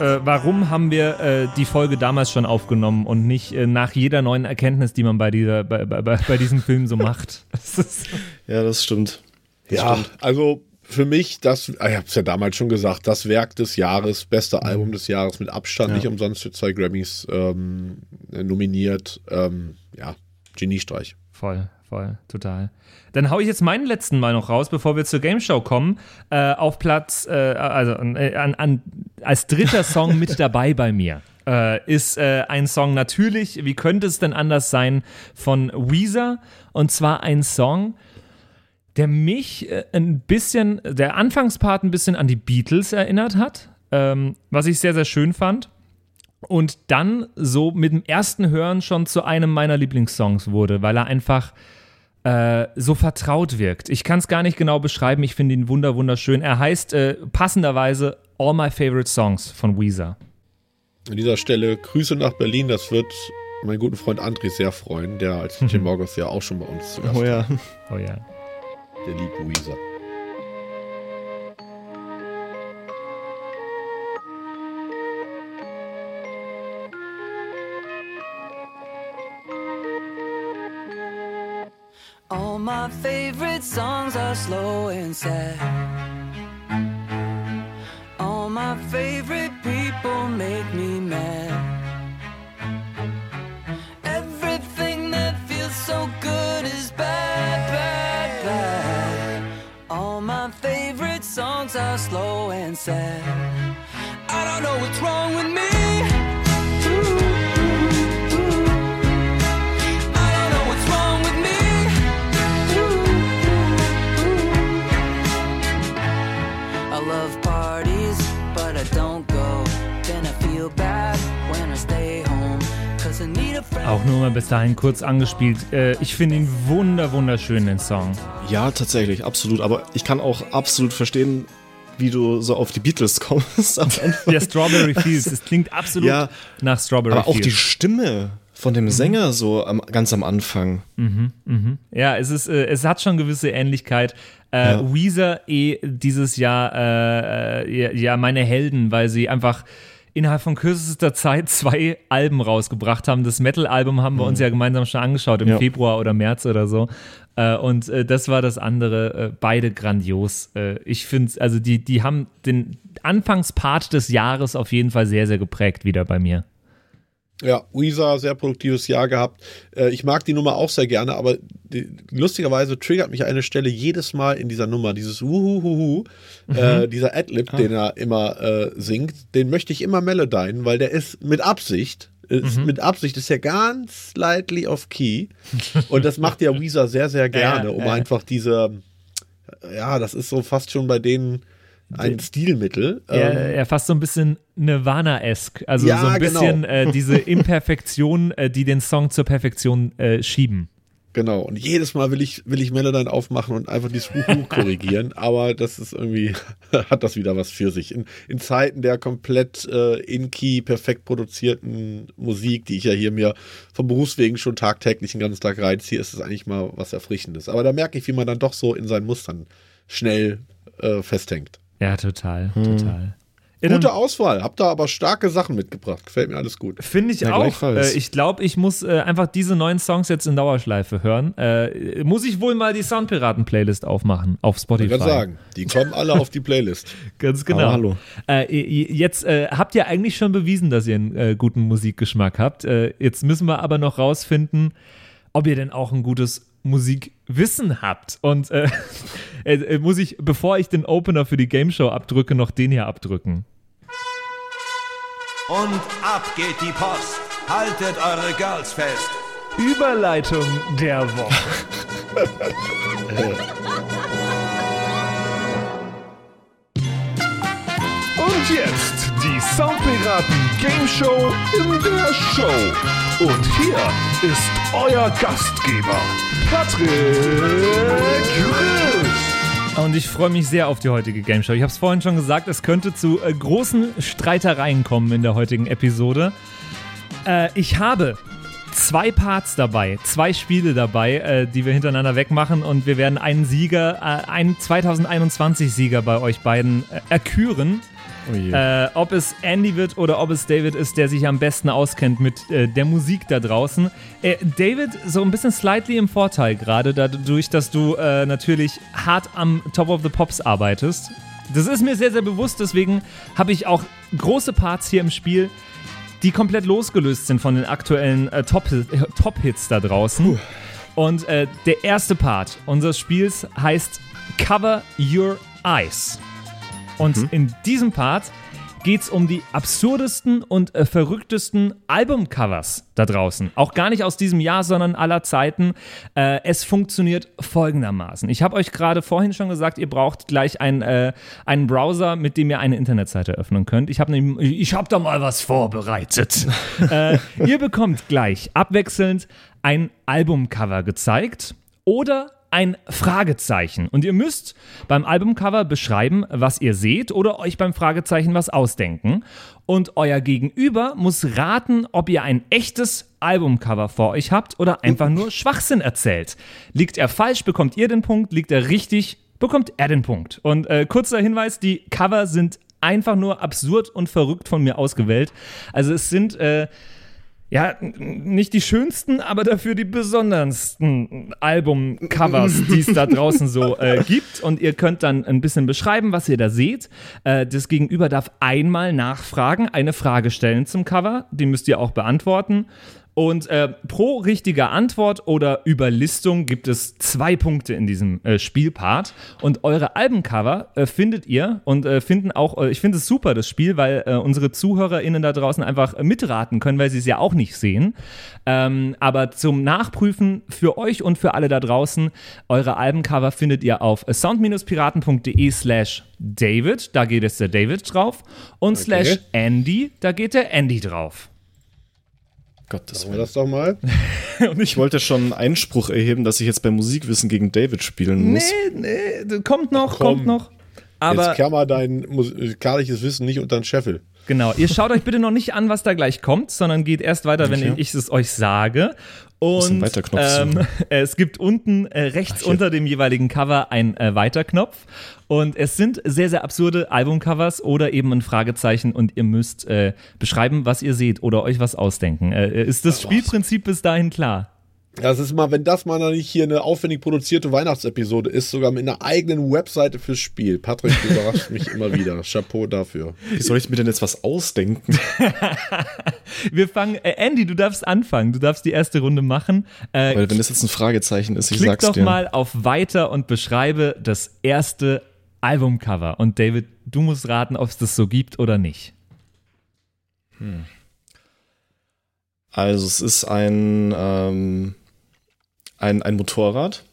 Speaker 1: äh, warum haben wir äh, die Folge damals schon aufgenommen und nicht äh, nach jeder neuen Erkenntnis, die man bei, dieser, bei, bei, bei diesem Film so macht?
Speaker 3: Ja, das stimmt.
Speaker 2: Ja,
Speaker 3: stimmt.
Speaker 2: also für mich, das, ich habe es ja damals schon gesagt, das Werk des Jahres, beste Album des Jahres mit Abstand,
Speaker 3: Ja.
Speaker 2: nicht umsonst für zwei Grammys ähm, nominiert. Ähm, ja, Geniestreich.
Speaker 1: Voll, voll, total. Dann hau ich jetzt meinen letzten Mal noch raus, bevor wir zur Game Show kommen. Äh, auf Platz, äh, also äh, an, an, als dritter Song mit dabei bei mir äh, ist äh, ein Song natürlich, wie könnte es denn anders sein, von Weezer. Und zwar ein Song, der mich äh, ein bisschen, der Anfangspart ein bisschen an die Beatles erinnert hat, ähm, was ich sehr, sehr schön fand. Und dann so mit dem ersten Hören schon zu einem meiner Lieblingssongs wurde, weil er einfach äh, so vertraut wirkt. Ich kann es gar nicht genau beschreiben, ich finde ihn wunder wunderschön. Er heißt äh, passenderweise All My Favorite Songs von Weezer.
Speaker 2: An dieser Stelle Grüße nach Berlin, das wird meinen guten Freund André sehr freuen, der als Jim Morgans ja auch schon bei uns zu Gast
Speaker 3: Oh ja.
Speaker 1: Oh ja.
Speaker 2: Der.
Speaker 12: All my favorite songs are slow and sad. All my favorite I stay home. Cause I need a friend.
Speaker 1: Auch nur mal bis dahin kurz angespielt. Äh, ich finde ihn wunder wunderschön, den Song.
Speaker 3: Ja, tatsächlich, absolut. Aber ich kann auch absolut verstehen, wie du so auf die Beatles kommst am Anfang.
Speaker 1: Ja, Strawberry Fields, es klingt absolut
Speaker 3: Ja,
Speaker 1: nach Strawberry
Speaker 3: Aber auch die
Speaker 1: Fields.
Speaker 3: Stimme von dem Sänger so am, ganz am Anfang.
Speaker 1: Mhm, mhm. Ja, es ist, äh, es hat schon gewisse Ähnlichkeit. Äh,
Speaker 3: Ja.
Speaker 1: Weezer eh dieses Jahr, äh, äh, ja, meine Helden, weil sie einfach innerhalb von kürzester Zeit zwei Alben rausgebracht haben. Das Metal-Album haben wir uns ja gemeinsam schon angeschaut im
Speaker 3: Ja.
Speaker 1: Februar oder März oder so. Äh, und äh, das war das andere, äh, beide grandios. Ich finde, also die, die haben den Anfangspart des Jahres auf jeden Fall sehr, sehr geprägt wieder bei mir.
Speaker 2: Ja, Weezer, sehr produktives Jahr gehabt. Äh, ich mag die Nummer auch sehr gerne, aber die, lustigerweise triggert mich eine Stelle jedes Mal in dieser Nummer, dieses Wuhuhuhu, äh, dieser Adlib, den er immer äh, singt, den möchte ich immer melodien, weil der ist mit Absicht, ist mit Absicht ist ja ganz slightly off key. Und das macht ja Weezer sehr, sehr gerne, um
Speaker 1: ja.
Speaker 2: einfach diese, ja, das ist so fast schon bei denen ein Stilmittel.
Speaker 1: Er,
Speaker 2: Ähm,
Speaker 1: er fast so ein bisschen Nirvana-esque. Also
Speaker 2: Ja,
Speaker 1: so ein bisschen
Speaker 2: genau.
Speaker 1: äh, diese Imperfektion, äh, die den Song zur Perfektion äh, schieben.
Speaker 2: Genau, und jedes Mal will ich, will ich Melodyne aufmachen und einfach dieses Huhu korrigieren, aber das ist irgendwie, hat das wieder was für sich. In, in Zeiten der komplett äh, in-key, perfekt produzierten Musik, die ich ja hier mir vom Berufswegen schon tagtäglich den ganzen Tag reinziehe, ist es eigentlich mal was Erfrischendes. Aber da merke ich, wie man dann doch so in seinen Mustern schnell äh, festhängt.
Speaker 1: Ja, total,
Speaker 2: Hm.
Speaker 1: total.
Speaker 2: Gute Auswahl, habt da aber starke Sachen mitgebracht. Gefällt mir alles gut.
Speaker 1: Finde ich
Speaker 3: Ja,
Speaker 1: auch. Äh, ich glaube, ich muss äh, einfach diese neuen Songs jetzt in Dauerschleife hören. Äh, muss ich wohl mal die Soundpiraten-Playlist aufmachen auf
Speaker 2: Ich
Speaker 1: Spotify.
Speaker 2: kann sagen, die kommen alle auf die Playlist.
Speaker 1: Ganz genau.
Speaker 3: Aber hallo.
Speaker 1: Äh, jetzt äh, habt ihr eigentlich schon bewiesen, dass ihr einen äh, guten Musikgeschmack habt. Äh, jetzt müssen wir aber noch rausfinden, ob ihr denn auch ein gutes Musikwissen habt. Und äh, äh, muss ich, bevor ich den Opener für die Game Show abdrücke, noch den hier abdrücken.
Speaker 13: Und ab geht die Post. Haltet eure Girls fest.
Speaker 1: Überleitung der Woche.
Speaker 14: Und jetzt die Soundpiraten Game Show in der Show. Und hier ist euer Gastgeber, Patrick Rüsch.
Speaker 1: Und ich freue mich sehr auf die heutige Game Show. Ich habe es vorhin schon gesagt, es könnte zu äh, großen Streitereien kommen in der heutigen Episode. Äh, ich habe zwei Parts dabei, zwei Spiele dabei, äh, die wir hintereinander wegmachen und wir werden einen Sieger, äh, einen 2021-Sieger bei euch beiden äh, erküren.
Speaker 3: Oh.
Speaker 1: Äh, ob es Andy wird oder ob es David ist, der sich am besten auskennt mit äh, der Musik da draußen. Äh, David, so ein bisschen slightly im Vorteil gerade, dadurch, dass du äh, natürlich hart am Top of the Pops arbeitest. Das ist mir sehr, sehr bewusst, deswegen habe ich auch große Parts hier im Spiel, die komplett losgelöst sind von den aktuellen äh, Top- Top-Hits da draußen. Und äh, der erste Part unseres Spiels heißt Cover Your Eyes. Und in diesem Part geht es um die absurdesten und äh, verrücktesten Albumcovers da draußen. Auch gar nicht aus diesem Jahr, sondern aller Zeiten. Äh, es funktioniert folgendermaßen. Ich habe euch gerade vorhin schon gesagt, ihr braucht gleich ein, äh, einen Browser, mit dem ihr eine Internetseite öffnen könnt. Ich habe ich hab da mal was vorbereitet. äh, ihr bekommt gleich abwechselnd ein Albumcover gezeigt oder ein Fragezeichen. Und ihr müsst beim Albumcover beschreiben, was ihr seht oder euch beim Fragezeichen was ausdenken. Und euer Gegenüber muss raten, ob ihr ein echtes Albumcover vor euch habt oder einfach nur Schwachsinn erzählt. Liegt er falsch, bekommt ihr den Punkt. Liegt er richtig, bekommt er den Punkt. Und äh, kurzer Hinweis, die Cover sind einfach nur absurd und verrückt von mir ausgewählt. Also es sind... Äh, ja, nicht die schönsten, aber dafür die besondersten Albumcovers, die es da draußen so äh, gibt. Und ihr könnt dann ein bisschen beschreiben, was ihr da seht. Äh, das Gegenüber darf einmal nachfragen, eine Frage stellen zum Cover. Die müsst ihr auch beantworten. Und äh, pro richtiger Antwort oder Überlistung gibt es zwei Punkte in diesem äh, Spielpart. Und eure Albencover äh, findet ihr und äh, finden auch, äh, ich finde es super, das Spiel, weil äh, unsere ZuhörerInnen da draußen einfach mitraten können, weil sie es ja auch nicht sehen. Ähm, aber zum Nachprüfen für euch und für alle da draußen, eure Albencover findet ihr auf sound-piraten.de slash David, da geht es der David drauf. Und slash Andy, da geht der Andy drauf.
Speaker 3: Gottes
Speaker 2: Machen wir das doch mal.
Speaker 3: Und ich wollte schon Einspruch erheben, dass ich jetzt beim Musikwissen gegen David spielen muss.
Speaker 1: Nee, nee, kommt noch,
Speaker 2: komm.
Speaker 1: kommt noch. Aber
Speaker 2: Jetzt klammer dein musikalisches Wissen nicht unter den Scheffel.
Speaker 1: Genau, ihr schaut euch bitte noch nicht an, was da gleich kommt, sondern geht erst weiter, wenn
Speaker 3: Okay.
Speaker 1: ich es euch sage. Und ähm, es gibt unten äh, rechts unter dem jeweiligen Cover ein äh, Weiterknopf. Und es sind sehr, sehr absurde Albumcovers oder eben ein Fragezeichen und ihr müsst äh, beschreiben, was ihr seht oder euch was ausdenken. Äh, ist das Spielprinzip bis dahin klar?
Speaker 2: Das ist mal, wenn das mal noch nicht hier eine aufwendig produzierte Weihnachtsepisode ist, sogar mit einer eigenen Webseite fürs Spiel. Patrick, du überrascht mich immer wieder. Chapeau dafür.
Speaker 3: Wie soll ich mir denn jetzt was ausdenken?
Speaker 1: Wir fangen, äh, Andy, du darfst anfangen. Du darfst die erste Runde machen. Äh,
Speaker 3: Weil wenn das jetzt ein Fragezeichen ist, ich
Speaker 1: Klick
Speaker 3: sag's
Speaker 1: doch
Speaker 3: dir.
Speaker 1: mal auf Weiter und beschreibe das erste Albumcover. Und David, du musst raten, ob es das so gibt oder nicht.
Speaker 3: Also es ist ein, ähm, ein, ein Motorrad.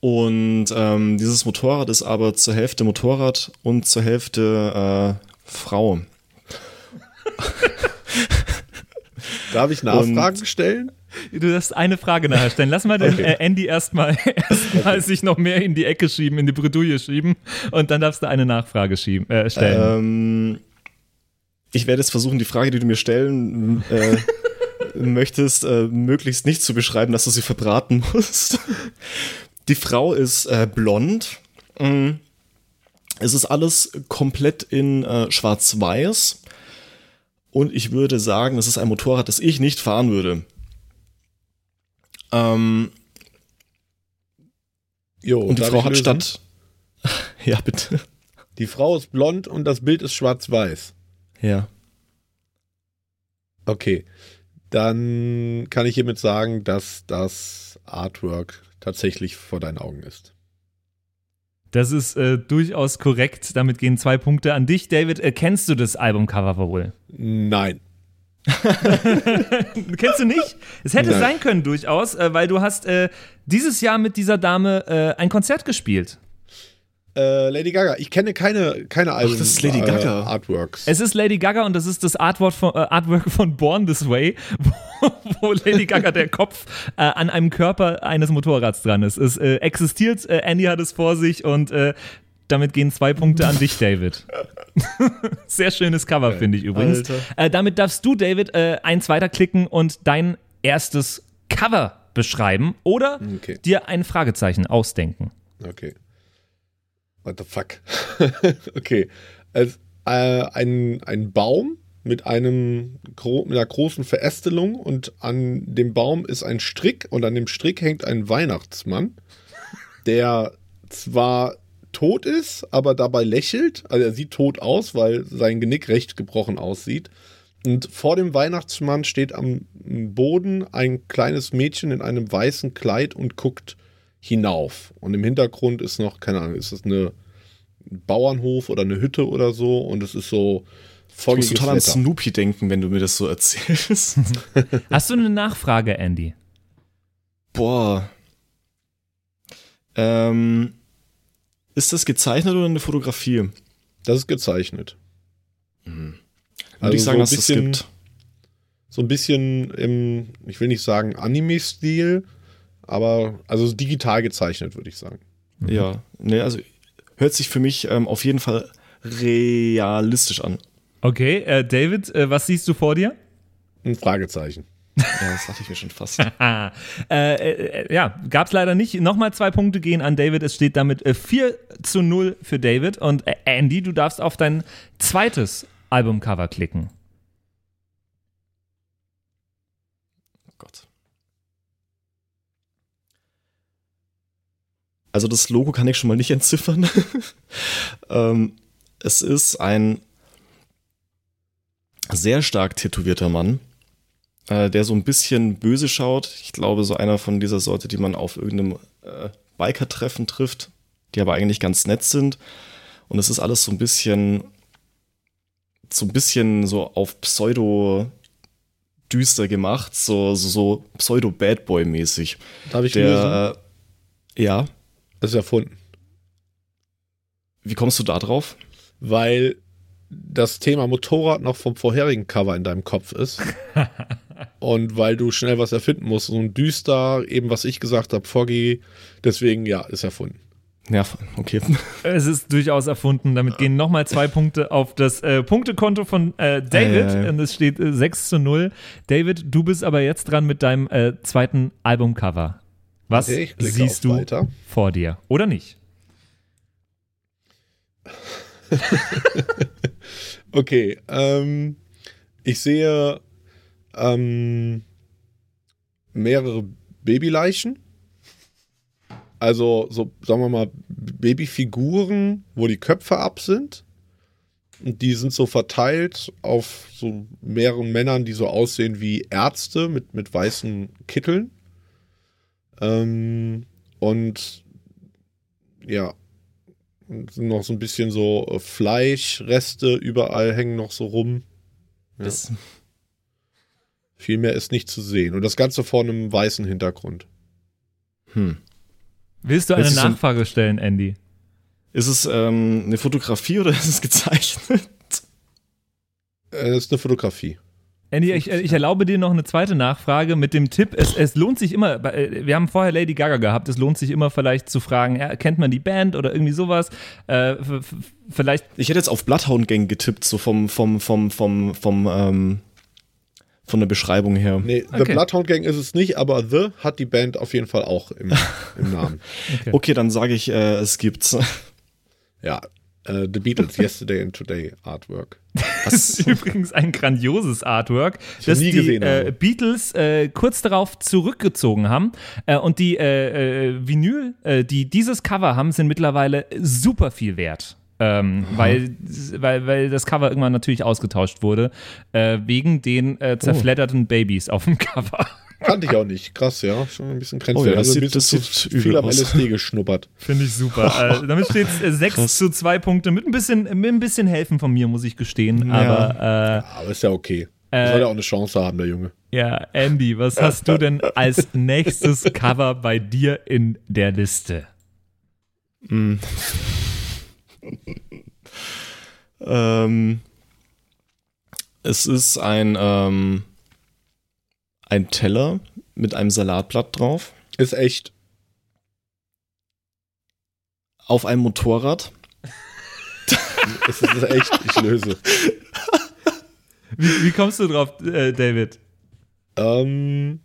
Speaker 3: Und ähm, dieses Motorrad ist aber zur Hälfte Motorrad und zur Hälfte äh, Frau.
Speaker 2: Darf ich Nachfragen stellen?
Speaker 1: Du darfst eine Frage nachher stellen. Lass mal den
Speaker 2: Okay.
Speaker 1: äh, Andy erstmal erstmal sich noch mehr in die Ecke schieben, in die Bredouille schieben. Und dann darfst du eine Nachfrage schieben, äh, stellen.
Speaker 3: Ähm, ich werde jetzt versuchen, die Frage, die du mir stellen äh, möchtest, äh, möglichst nicht zu beschreiben, dass du sie verbraten musst. Die Frau ist äh, blond. Mm. Es ist alles komplett in äh, schwarz-weiß. Und ich würde sagen, es ist ein Motorrad, das ich nicht fahren würde. Ähm,
Speaker 2: Jo,
Speaker 3: und die Frau hat statt. ja, bitte.
Speaker 2: Die Frau ist blond und das Bild ist schwarz-weiß.
Speaker 3: Ja.
Speaker 2: Okay. Dann kann ich hiermit sagen, dass das Artwork tatsächlich vor deinen Augen ist.
Speaker 1: Das ist äh, durchaus korrekt. Damit gehen zwei Punkte an dich. David, äh, kennst du das Albumcover wohl?
Speaker 2: Nein.
Speaker 1: Kennst du nicht? Es hätte
Speaker 2: Nein.
Speaker 1: sein können durchaus, äh, weil du hast äh, dieses Jahr mit dieser Dame äh, ein Konzert gespielt.
Speaker 2: Äh, Lady Gaga. Ich kenne keine, keine Album
Speaker 3: das ist Lady Gaga.
Speaker 2: Äh, Artworks.
Speaker 1: Es ist Lady Gaga und das ist das Artwork von, äh, Artwork von Born This Way, wo, wo Lady Gaga der Kopf äh, an einem Körper eines Motorrads dran ist. Es äh, existiert, äh, Andy hat es vor sich und äh, damit gehen zwei Punkte an dich, David. Sehr schönes Cover, finde ich übrigens. Äh, damit darfst du, David, äh, eins weiterklicken und dein erstes Cover beschreiben oder
Speaker 2: Okay.
Speaker 1: dir ein Fragezeichen ausdenken.
Speaker 2: Okay. What the fuck? okay. Also, äh, ein, ein Baum mit einem mit einer großen Verästelung und an dem Baum ist ein Strick und an dem Strick hängt ein Weihnachtsmann, der zwar tot ist, aber dabei lächelt. Also er sieht tot aus, weil sein Genick recht gebrochen aussieht. Und vor dem Weihnachtsmann steht am Boden ein kleines Mädchen in einem weißen Kleid und guckt hinauf. Und im Hintergrund ist noch, keine Ahnung, ist das eine ein Bauernhof oder eine Hütte oder so und es ist so
Speaker 3: Ich muss total an. Snoopy denken, wenn du mir das so erzählst.
Speaker 1: Hast du eine Nachfrage, Andy?
Speaker 3: Boah. Ähm, ist das gezeichnet oder eine Fotografie?
Speaker 2: Das ist gezeichnet.
Speaker 3: Würde
Speaker 2: Also
Speaker 3: ich sagen,
Speaker 2: so
Speaker 3: dass
Speaker 2: ein
Speaker 3: es
Speaker 2: bisschen-
Speaker 3: gibt.
Speaker 2: So ein bisschen im, ich will nicht sagen Anime-Stil, aber also digital gezeichnet, würde ich sagen.
Speaker 3: Ja, ne, also hört sich für mich ähm, auf jeden Fall realistisch an.
Speaker 1: Okay, äh, David, äh, was siehst du vor dir?
Speaker 2: Ein Fragezeichen.
Speaker 3: Ja, das dachte ich mir schon fast.
Speaker 1: Äh, äh, ja, gab's leider nicht. Nochmal zwei Punkte gehen an David. Es steht damit äh, 4 zu 0 für David. Und äh, Andy, du darfst auf dein zweites Albumcover klicken.
Speaker 3: Oh Gott. Also das Logo kann ich schon mal nicht entziffern. ähm, es ist ein sehr stark tätowierter Mann, äh, der so ein bisschen böse schaut. Ich glaube, so einer von dieser Sorte, die man auf irgendeinem äh, Biker-Treffen trifft, die aber eigentlich ganz nett sind. Und es ist alles so ein bisschen, so ein bisschen so auf Pseudo düster gemacht, so, so, so Pseudo-Bad Boy-mäßig.
Speaker 2: Darf ich?
Speaker 3: Der, äh, ja.
Speaker 2: Das ist erfunden.
Speaker 3: Wie kommst du da drauf?
Speaker 2: Weil das Thema Motorrad noch vom vorherigen Cover in deinem Kopf ist. Und weil du schnell was erfinden musst. So ein düster, eben was ich gesagt habe, foggy. Deswegen, ja, ist erfunden.
Speaker 3: Ja, okay.
Speaker 1: Es ist durchaus erfunden. Damit gehen nochmal zwei Punkte auf das äh, Punktekonto von äh, David.
Speaker 3: Ei.
Speaker 1: Und es steht äh, 6 zu 0. David, du bist aber jetzt dran mit deinem äh, zweiten Albumcover. Was
Speaker 2: Okay,
Speaker 1: siehst du
Speaker 2: Weiter.
Speaker 1: vor dir? Oder nicht?
Speaker 2: Okay, ähm, ich sehe ähm, mehrere Babyleichen. Also, so, sagen wir mal, Babyfiguren, wo die Köpfe ab sind. Und die sind so verteilt auf so mehreren Männern, die so aussehen wie Ärzte mit, mit weißen Kitteln. Ähm, und ja, sind noch so ein bisschen so äh, Fleischreste überall hängen noch so rum. Ja.
Speaker 3: Das,
Speaker 2: Viel mehr ist nicht zu sehen. Und das Ganze vor einem weißen Hintergrund.
Speaker 3: hm.
Speaker 1: Willst du eine Nachfrage stellen, Andy?
Speaker 3: Ist es ähm, eine Fotografie oder ist es gezeichnet?
Speaker 2: Äh, Das ist eine Fotografie.
Speaker 1: Andy, ich, ich erlaube dir noch eine zweite Nachfrage mit dem Tipp. Es, es lohnt sich immer, äh, wir haben vorher Lady Gaga gehabt, es lohnt sich immer vielleicht zu fragen, kennt man die Band oder irgendwie sowas? Äh, vielleicht
Speaker 3: Ich hätte jetzt auf Bloodhound Gang getippt, so vom, vom, vom, vom, vom, ähm, von der Beschreibung her.
Speaker 2: Nee, The
Speaker 1: Okay.
Speaker 2: Bloodhound Gang ist es nicht, aber The hat die Band auf jeden Fall auch im, im Namen.
Speaker 3: Okay, dann sage ich, äh, es gibt's.
Speaker 2: Ja, äh, The Beatles, Yesterday and Today Artwork.
Speaker 1: Das ist übrigens ein grandioses Artwork, das
Speaker 2: nie
Speaker 1: die
Speaker 2: gesehen
Speaker 1: äh,
Speaker 2: habe.
Speaker 1: Beatles äh, kurz darauf zurückgezogen haben. Äh, und die äh, äh, Vinyl, die dieses Cover haben, sind mittlerweile super viel wert. Ähm, weil, weil, weil das Cover irgendwann natürlich ausgetauscht wurde, äh, wegen den äh, zerfledderten Babys auf dem Cover.
Speaker 2: Kannte ich auch nicht. Krass, ja. Schon ein bisschen
Speaker 3: Oh ja,
Speaker 2: grenzwertig.
Speaker 3: das
Speaker 2: also
Speaker 3: sieht- das sieht übel
Speaker 2: viel am
Speaker 3: aus.
Speaker 2: LSD geschnuppert.
Speaker 1: Finde ich super. äh, damit steht es äh, 6
Speaker 3: Krass.
Speaker 1: zu 2 Punkte mit ein bisschen, mit ein bisschen helfen von mir, muss ich gestehen. Aber äh,
Speaker 2: Aber ist ja okay.
Speaker 1: Äh,
Speaker 2: Soll ja auch eine Chance haben, der Junge.
Speaker 1: Ja, Andy, was hast du denn als nächstes Cover bei dir in der Liste?
Speaker 3: Mm. Ähm, es ist ein, ähm, ein Teller mit einem Salatblatt drauf.
Speaker 2: Ist echt.
Speaker 3: Auf einem Motorrad.
Speaker 2: Es ist echt. Ich löse.
Speaker 1: Wie, wie kommst du drauf, äh, David?
Speaker 2: Ähm,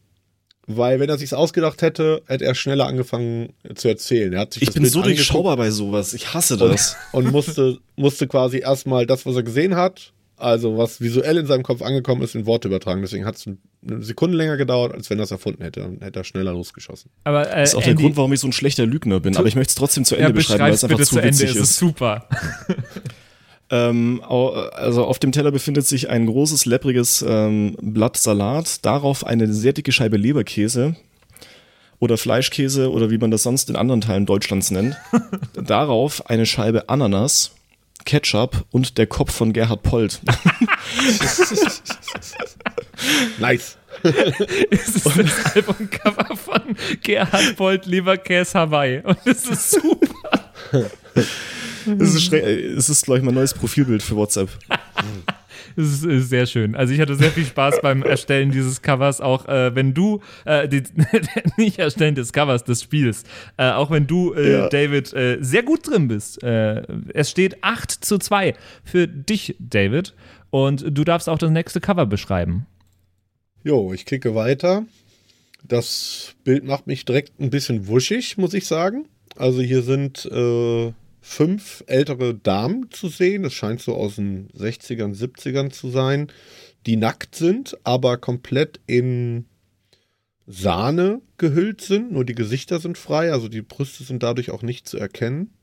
Speaker 2: weil, wenn er sich's ausgedacht hätte, hätte er schneller angefangen zu erzählen. Er hat sich
Speaker 3: Ich
Speaker 2: das
Speaker 3: bin
Speaker 2: Bild
Speaker 3: so durchschaubar bei sowas. Ich hasse das.
Speaker 2: und musste, musste quasi erstmal das, was er gesehen hat, also was visuell in seinem Kopf angekommen ist, in Worte übertragen. Deswegen hat es eine Sekunde länger gedauert, als wenn er es erfunden hätte. Dann hätte er schneller losgeschossen.
Speaker 1: Aber, äh,
Speaker 3: Das ist auch der
Speaker 1: Andy,
Speaker 3: Grund, warum ich so ein schlechter Lügner bin. Aber ich möchte es trotzdem zu Ende
Speaker 1: ja,
Speaker 3: beschreiben, weil es einfach
Speaker 1: bitte
Speaker 3: zu
Speaker 1: zu Ende,
Speaker 3: witzig
Speaker 1: es ist
Speaker 3: ist.
Speaker 1: super.
Speaker 3: Ähm, also auf dem Teller befindet sich ein großes, leppriges ähm, Blatt Salat, darauf eine sehr dicke Scheibe Leberkäse oder Fleischkäse oder wie man das sonst in anderen Teilen Deutschlands nennt. darauf eine Scheibe Ananas, Ketchup und der Kopf von Gerhard Polt.
Speaker 2: Nice.
Speaker 1: es ist das Albumcover von Gerhard Bolt Leberkäse Hawaii. Und es ist super.
Speaker 3: Es ist, äh, es ist glaube ich, mein neues Profilbild für WhatsApp.
Speaker 1: Es ist, ist sehr schön. Also ich hatte sehr viel Spaß beim Erstellen dieses Covers, auch äh, wenn du, äh, die, nicht Erstellen des Covers, des Spiels, äh, auch wenn du, äh,
Speaker 3: Ja.
Speaker 1: David, äh, sehr gut drin bist. Äh, es steht 8 zu 2 für dich, David. Und du darfst auch das nächste Cover beschreiben.
Speaker 2: Jo, ich klicke weiter. Das Bild macht mich direkt ein bisschen wuschig, muss ich sagen. Also hier sind äh, fünf ältere Damen zu sehen. Es scheint so aus den 60ern, 70ern zu sein, die nackt sind, aber komplett in Sahne gehüllt sind. Nur die Gesichter sind frei, also die Brüste sind dadurch auch nicht zu erkennen.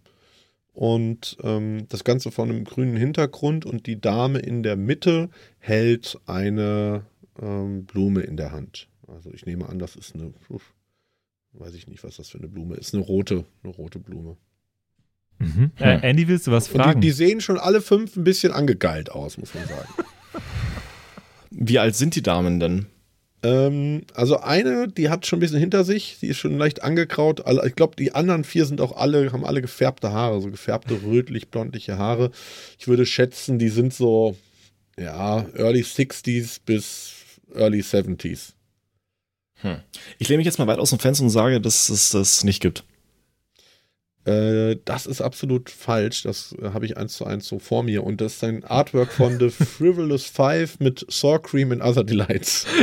Speaker 2: Und ähm, das Ganze vor einem grünen Hintergrund und die Dame in der Mitte hält eine ähm, Blume in der Hand. Also ich nehme an, das ist eine, weiß ich nicht, was das für eine Blume ist, eine rote, eine rote Blume.
Speaker 1: Äh, Andy, willst du was
Speaker 2: Und die,
Speaker 1: fragen?
Speaker 2: die sehen schon alle fünf ein bisschen angegeilt aus, muss man sagen.
Speaker 3: Wie alt sind die Damen denn?
Speaker 2: ähm, also eine, die hat schon ein bisschen hinter sich, die ist schon leicht angekraut. Ich glaube, die anderen vier sind auch alle, haben alle gefärbte Haare, so gefärbte rötlich-blondliche Haare. Ich würde schätzen, die sind so, ja, Early 60s bis Early 70s.
Speaker 3: Hm. Ich lehne mich jetzt mal weit aus dem Fenster und sage, dass es das nicht gibt.
Speaker 2: Äh, das ist absolut falsch. Das äh, habe ich eins zu eins so vor mir. Und das ist ein Artwork von The Frivolous Five mit Sour Cream and Other Delights.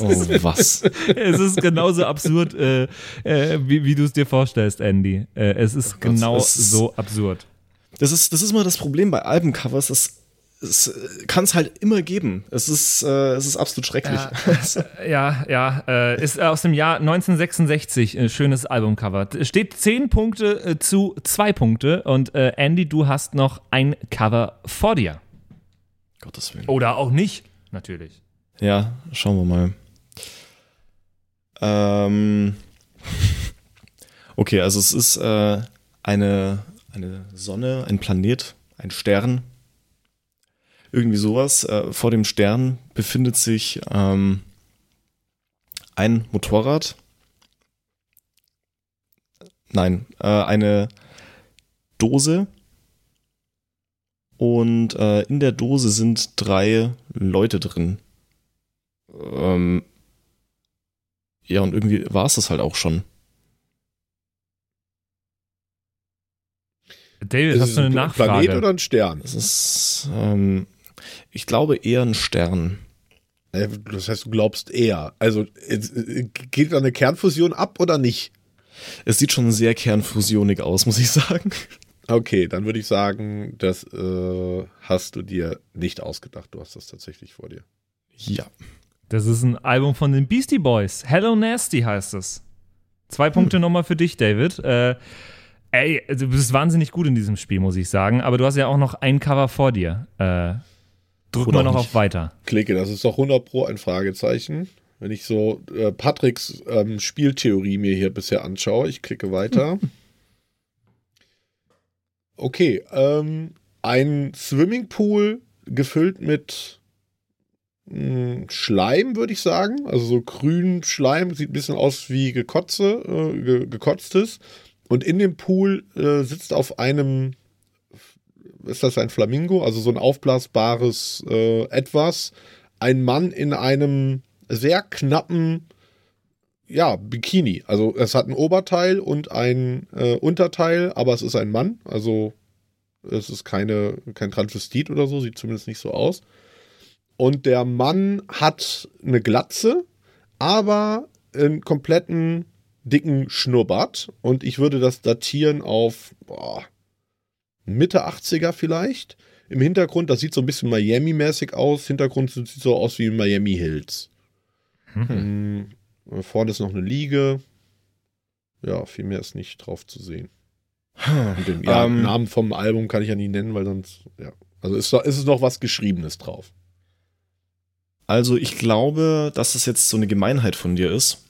Speaker 3: Oh, was?
Speaker 1: es ist genauso absurd, äh, äh, wie, wie du es dir vorstellst, Andy. Äh, es ist genau
Speaker 3: es ist-
Speaker 1: so absurd.
Speaker 3: Das ist, das ist immer das Problem bei Albencovers. Es, es kann es halt immer geben. Es ist, äh, es ist absolut schrecklich.
Speaker 1: Ja, ja, äh, ist aus dem Jahr 1966, äh, schönes Albumcover. Steht 10 Punkte äh, zu 2 Punkte und äh, Andy, du hast noch ein Cover vor dir.
Speaker 3: Gottes Willen.
Speaker 1: Oder auch nicht, natürlich.
Speaker 3: Ja, schauen wir mal. Ähm, okay, also es ist äh, eine, eine Sonne, ein Planet, ein Stern. Irgendwie sowas. Äh, vor dem Stern befindet sich ähm, ein Motorrad. Nein, äh, eine Dose. Und äh, in der Dose sind drei Leute drin. Ähm, ja, und irgendwie war es das halt auch schon.
Speaker 1: David,
Speaker 2: Ist
Speaker 1: hast du eine
Speaker 2: ein
Speaker 1: Nachfrage?
Speaker 2: Planet oder ein Stern?
Speaker 3: Es ist, ähm, ich glaube eher ein Stern.
Speaker 2: Äh, Das heißt, du glaubst eher. Also äh, geht da eine Kernfusion ab oder nicht?
Speaker 3: Es sieht schon sehr kernfusionig aus, muss ich sagen.
Speaker 2: Okay, dann würde ich sagen, das äh, hast du dir nicht ausgedacht. Du hast das tatsächlich vor dir.
Speaker 3: Ja.
Speaker 1: Das ist ein Album von den Beastie Boys. Hello Nasty heißt es. Zwei Punkte nochmal für dich, David. Äh, ey, du bist wahnsinnig gut in diesem Spiel, muss ich sagen. Aber du hast ja auch noch ein Cover vor dir. Äh, drücken
Speaker 3: Oder
Speaker 1: wir noch
Speaker 3: auch
Speaker 1: auf
Speaker 3: nicht.
Speaker 1: Weiter.
Speaker 2: Klicke, das ist doch 100 Pro ein Fragezeichen. Wenn ich so äh, Patricks ähm, Spieltheorie mir hier bisher anschaue, ich klicke weiter. Okay, ähm, ein Swimmingpool gefüllt mit mh, Schleim, würde ich sagen. Also so grün Schleim, sieht ein bisschen aus wie Gekotze, äh, ge gekotztes. Und in dem Pool äh, sitzt auf einem, ist das ein Flamingo, also so ein aufblasbares äh, Etwas, ein Mann in einem sehr knappen ja, Bikini. Also es hat ein Oberteil und ein äh, Unterteil, aber es ist ein Mann. Also es ist keine, kein Transvestit oder so, sieht zumindest nicht so aus. Und der Mann hat eine Glatze, aber einen kompletten dicken Schnurrbart. Und ich würde das datieren auf boah, Mitte 80er vielleicht. Im Hintergrund, das sieht so ein bisschen Miami-mäßig aus. Hintergrund sieht so aus wie Miami Hills. Hm, Vorne ist noch eine Liege. Ja, viel mehr ist nicht drauf zu sehen. Und den ja,
Speaker 3: Ähm.
Speaker 2: Namen vom Album kann ich ja nicht nennen, weil sonst, ja. Also ist, ist es noch was Geschriebenes drauf.
Speaker 3: Also ich glaube, dass es jetzt so eine Gemeinheit von dir ist,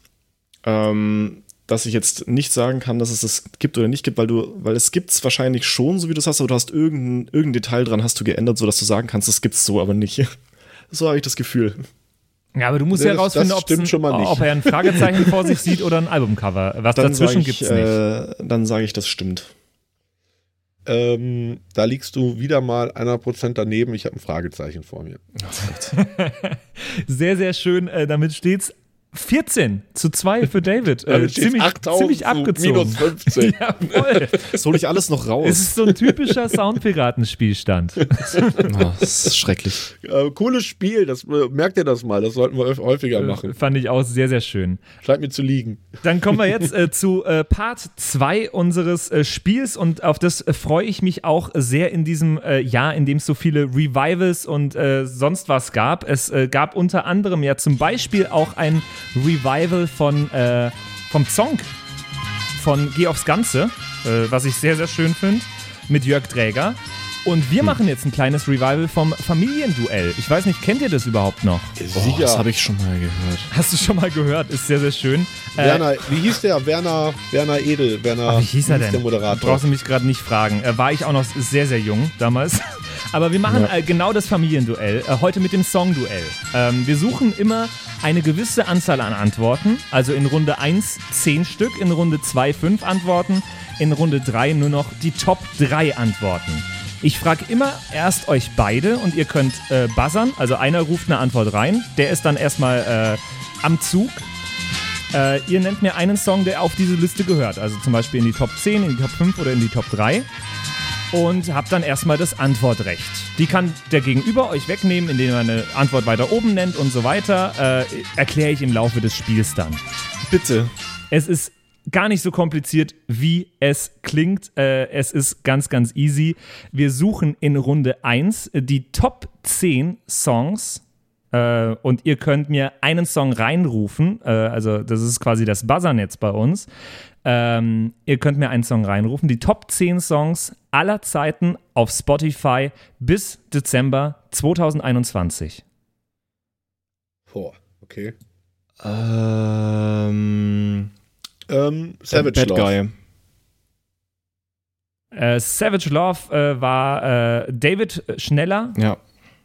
Speaker 3: ähm, dass ich jetzt nicht sagen kann, dass es das gibt oder nicht gibt, weil du, weil es gibt es wahrscheinlich schon, so wie du es hast, aber du hast irgendein, irgendein Detail dran hast du geändert, sodass du sagen kannst, es gibt's so, aber nicht. So habe ich das Gefühl.
Speaker 1: Ja, aber du musst
Speaker 2: Nee,
Speaker 1: ja
Speaker 2: das-
Speaker 1: rausfinden,
Speaker 2: das
Speaker 1: ob's
Speaker 2: stimmt
Speaker 1: ein,
Speaker 2: schon mal nicht.
Speaker 1: ob er ein Fragezeichen vor sich sieht oder ein Albumcover. Was
Speaker 3: Dann
Speaker 1: dazwischen
Speaker 3: ich,
Speaker 1: gibt's nicht.
Speaker 3: Äh, dann sage ich, das stimmt.
Speaker 2: Ähm, da liegst du wieder mal einer Prozent daneben. Ich habe ein Fragezeichen vor mir.
Speaker 1: Sehr, sehr schön. Äh, damit steht's 14 zu 2 für David. Äh, ziemlich,
Speaker 2: 8000
Speaker 1: ziemlich abgezogen.
Speaker 2: minus 15.
Speaker 1: ja, voll.
Speaker 3: Das hole ich alles noch raus.
Speaker 1: Es ist so ein typischer Soundpiratenspielstand.
Speaker 3: Oh, das ist schrecklich.
Speaker 2: Äh, cooles Spiel, das äh, merkt ihr das mal. Das sollten wir häufiger machen.
Speaker 1: Fand ich auch sehr, sehr schön.
Speaker 2: Scheint mir zu liegen.
Speaker 1: Dann kommen wir jetzt äh, zu äh, Part 2 unseres äh, Spiels und auf das äh, freue ich mich auch sehr in diesem äh, Jahr, in dem es so viele Revivals und äh, sonst was gab. Es äh, gab unter anderem ja zum Beispiel auch ein Revival von äh, vom Song von Geh aufs Ganze, äh, was ich sehr, sehr schön finde, mit Jörg Träger. Und wir machen jetzt ein kleines Revival vom Familienduell. Ich weiß nicht, kennt ihr das überhaupt noch?
Speaker 3: Oh, das habe ich schon mal gehört.
Speaker 1: Hast du schon mal gehört? Ist sehr, sehr schön. Äh,
Speaker 2: Werner, wie hieß der? Werner, Werner Edel. Werner,
Speaker 1: Ach, wie hieß er denn?
Speaker 2: Der Moderator.
Speaker 1: Brauchst du mich gerade nicht fragen. Äh, war ich auch noch sehr, sehr jung damals. Aber wir machen
Speaker 3: Ja.
Speaker 1: äh, genau das Familienduell. Äh, heute mit dem Songduell. Ähm, wir suchen immer eine gewisse Anzahl an Antworten. Also in Runde 1 10 Stück, in Runde 2 5 Antworten, in Runde 3 nur noch die Top 3 Antworten. Ich frage immer erst euch beide und ihr könnt äh, buzzern. Also einer ruft eine Antwort rein. Der ist dann erstmal äh, am Zug. Äh, ihr nennt mir einen Song, der auf diese Liste gehört. Also zum Beispiel in die Top 10, in die Top 5 oder in die Top 3. Und habt dann erstmal das Antwortrecht. Die kann der Gegenüber euch wegnehmen, indem er eine Antwort weiter oben nennt und so weiter. Äh, Erkläre ich im Laufe des Spiels dann.
Speaker 3: Bitte.
Speaker 1: Es ist gar nicht so kompliziert, wie es klingt. Äh, es ist ganz, ganz easy. Wir suchen in Runde 1 die Top 10 Songs. Äh, und ihr könnt mir einen Song reinrufen. Äh, also, das ist quasi das Buzzernetz bei uns. Ähm, ihr könnt mir einen Song reinrufen. Die Top 10 Songs aller Zeiten auf Spotify bis Dezember 2021.
Speaker 2: Boah, okay.
Speaker 3: Ähm,
Speaker 2: Ähm, Savage
Speaker 3: Bad
Speaker 2: Love.
Speaker 3: Guy.
Speaker 1: Äh, Savage Love äh, war äh, David Schneller,
Speaker 3: Ja.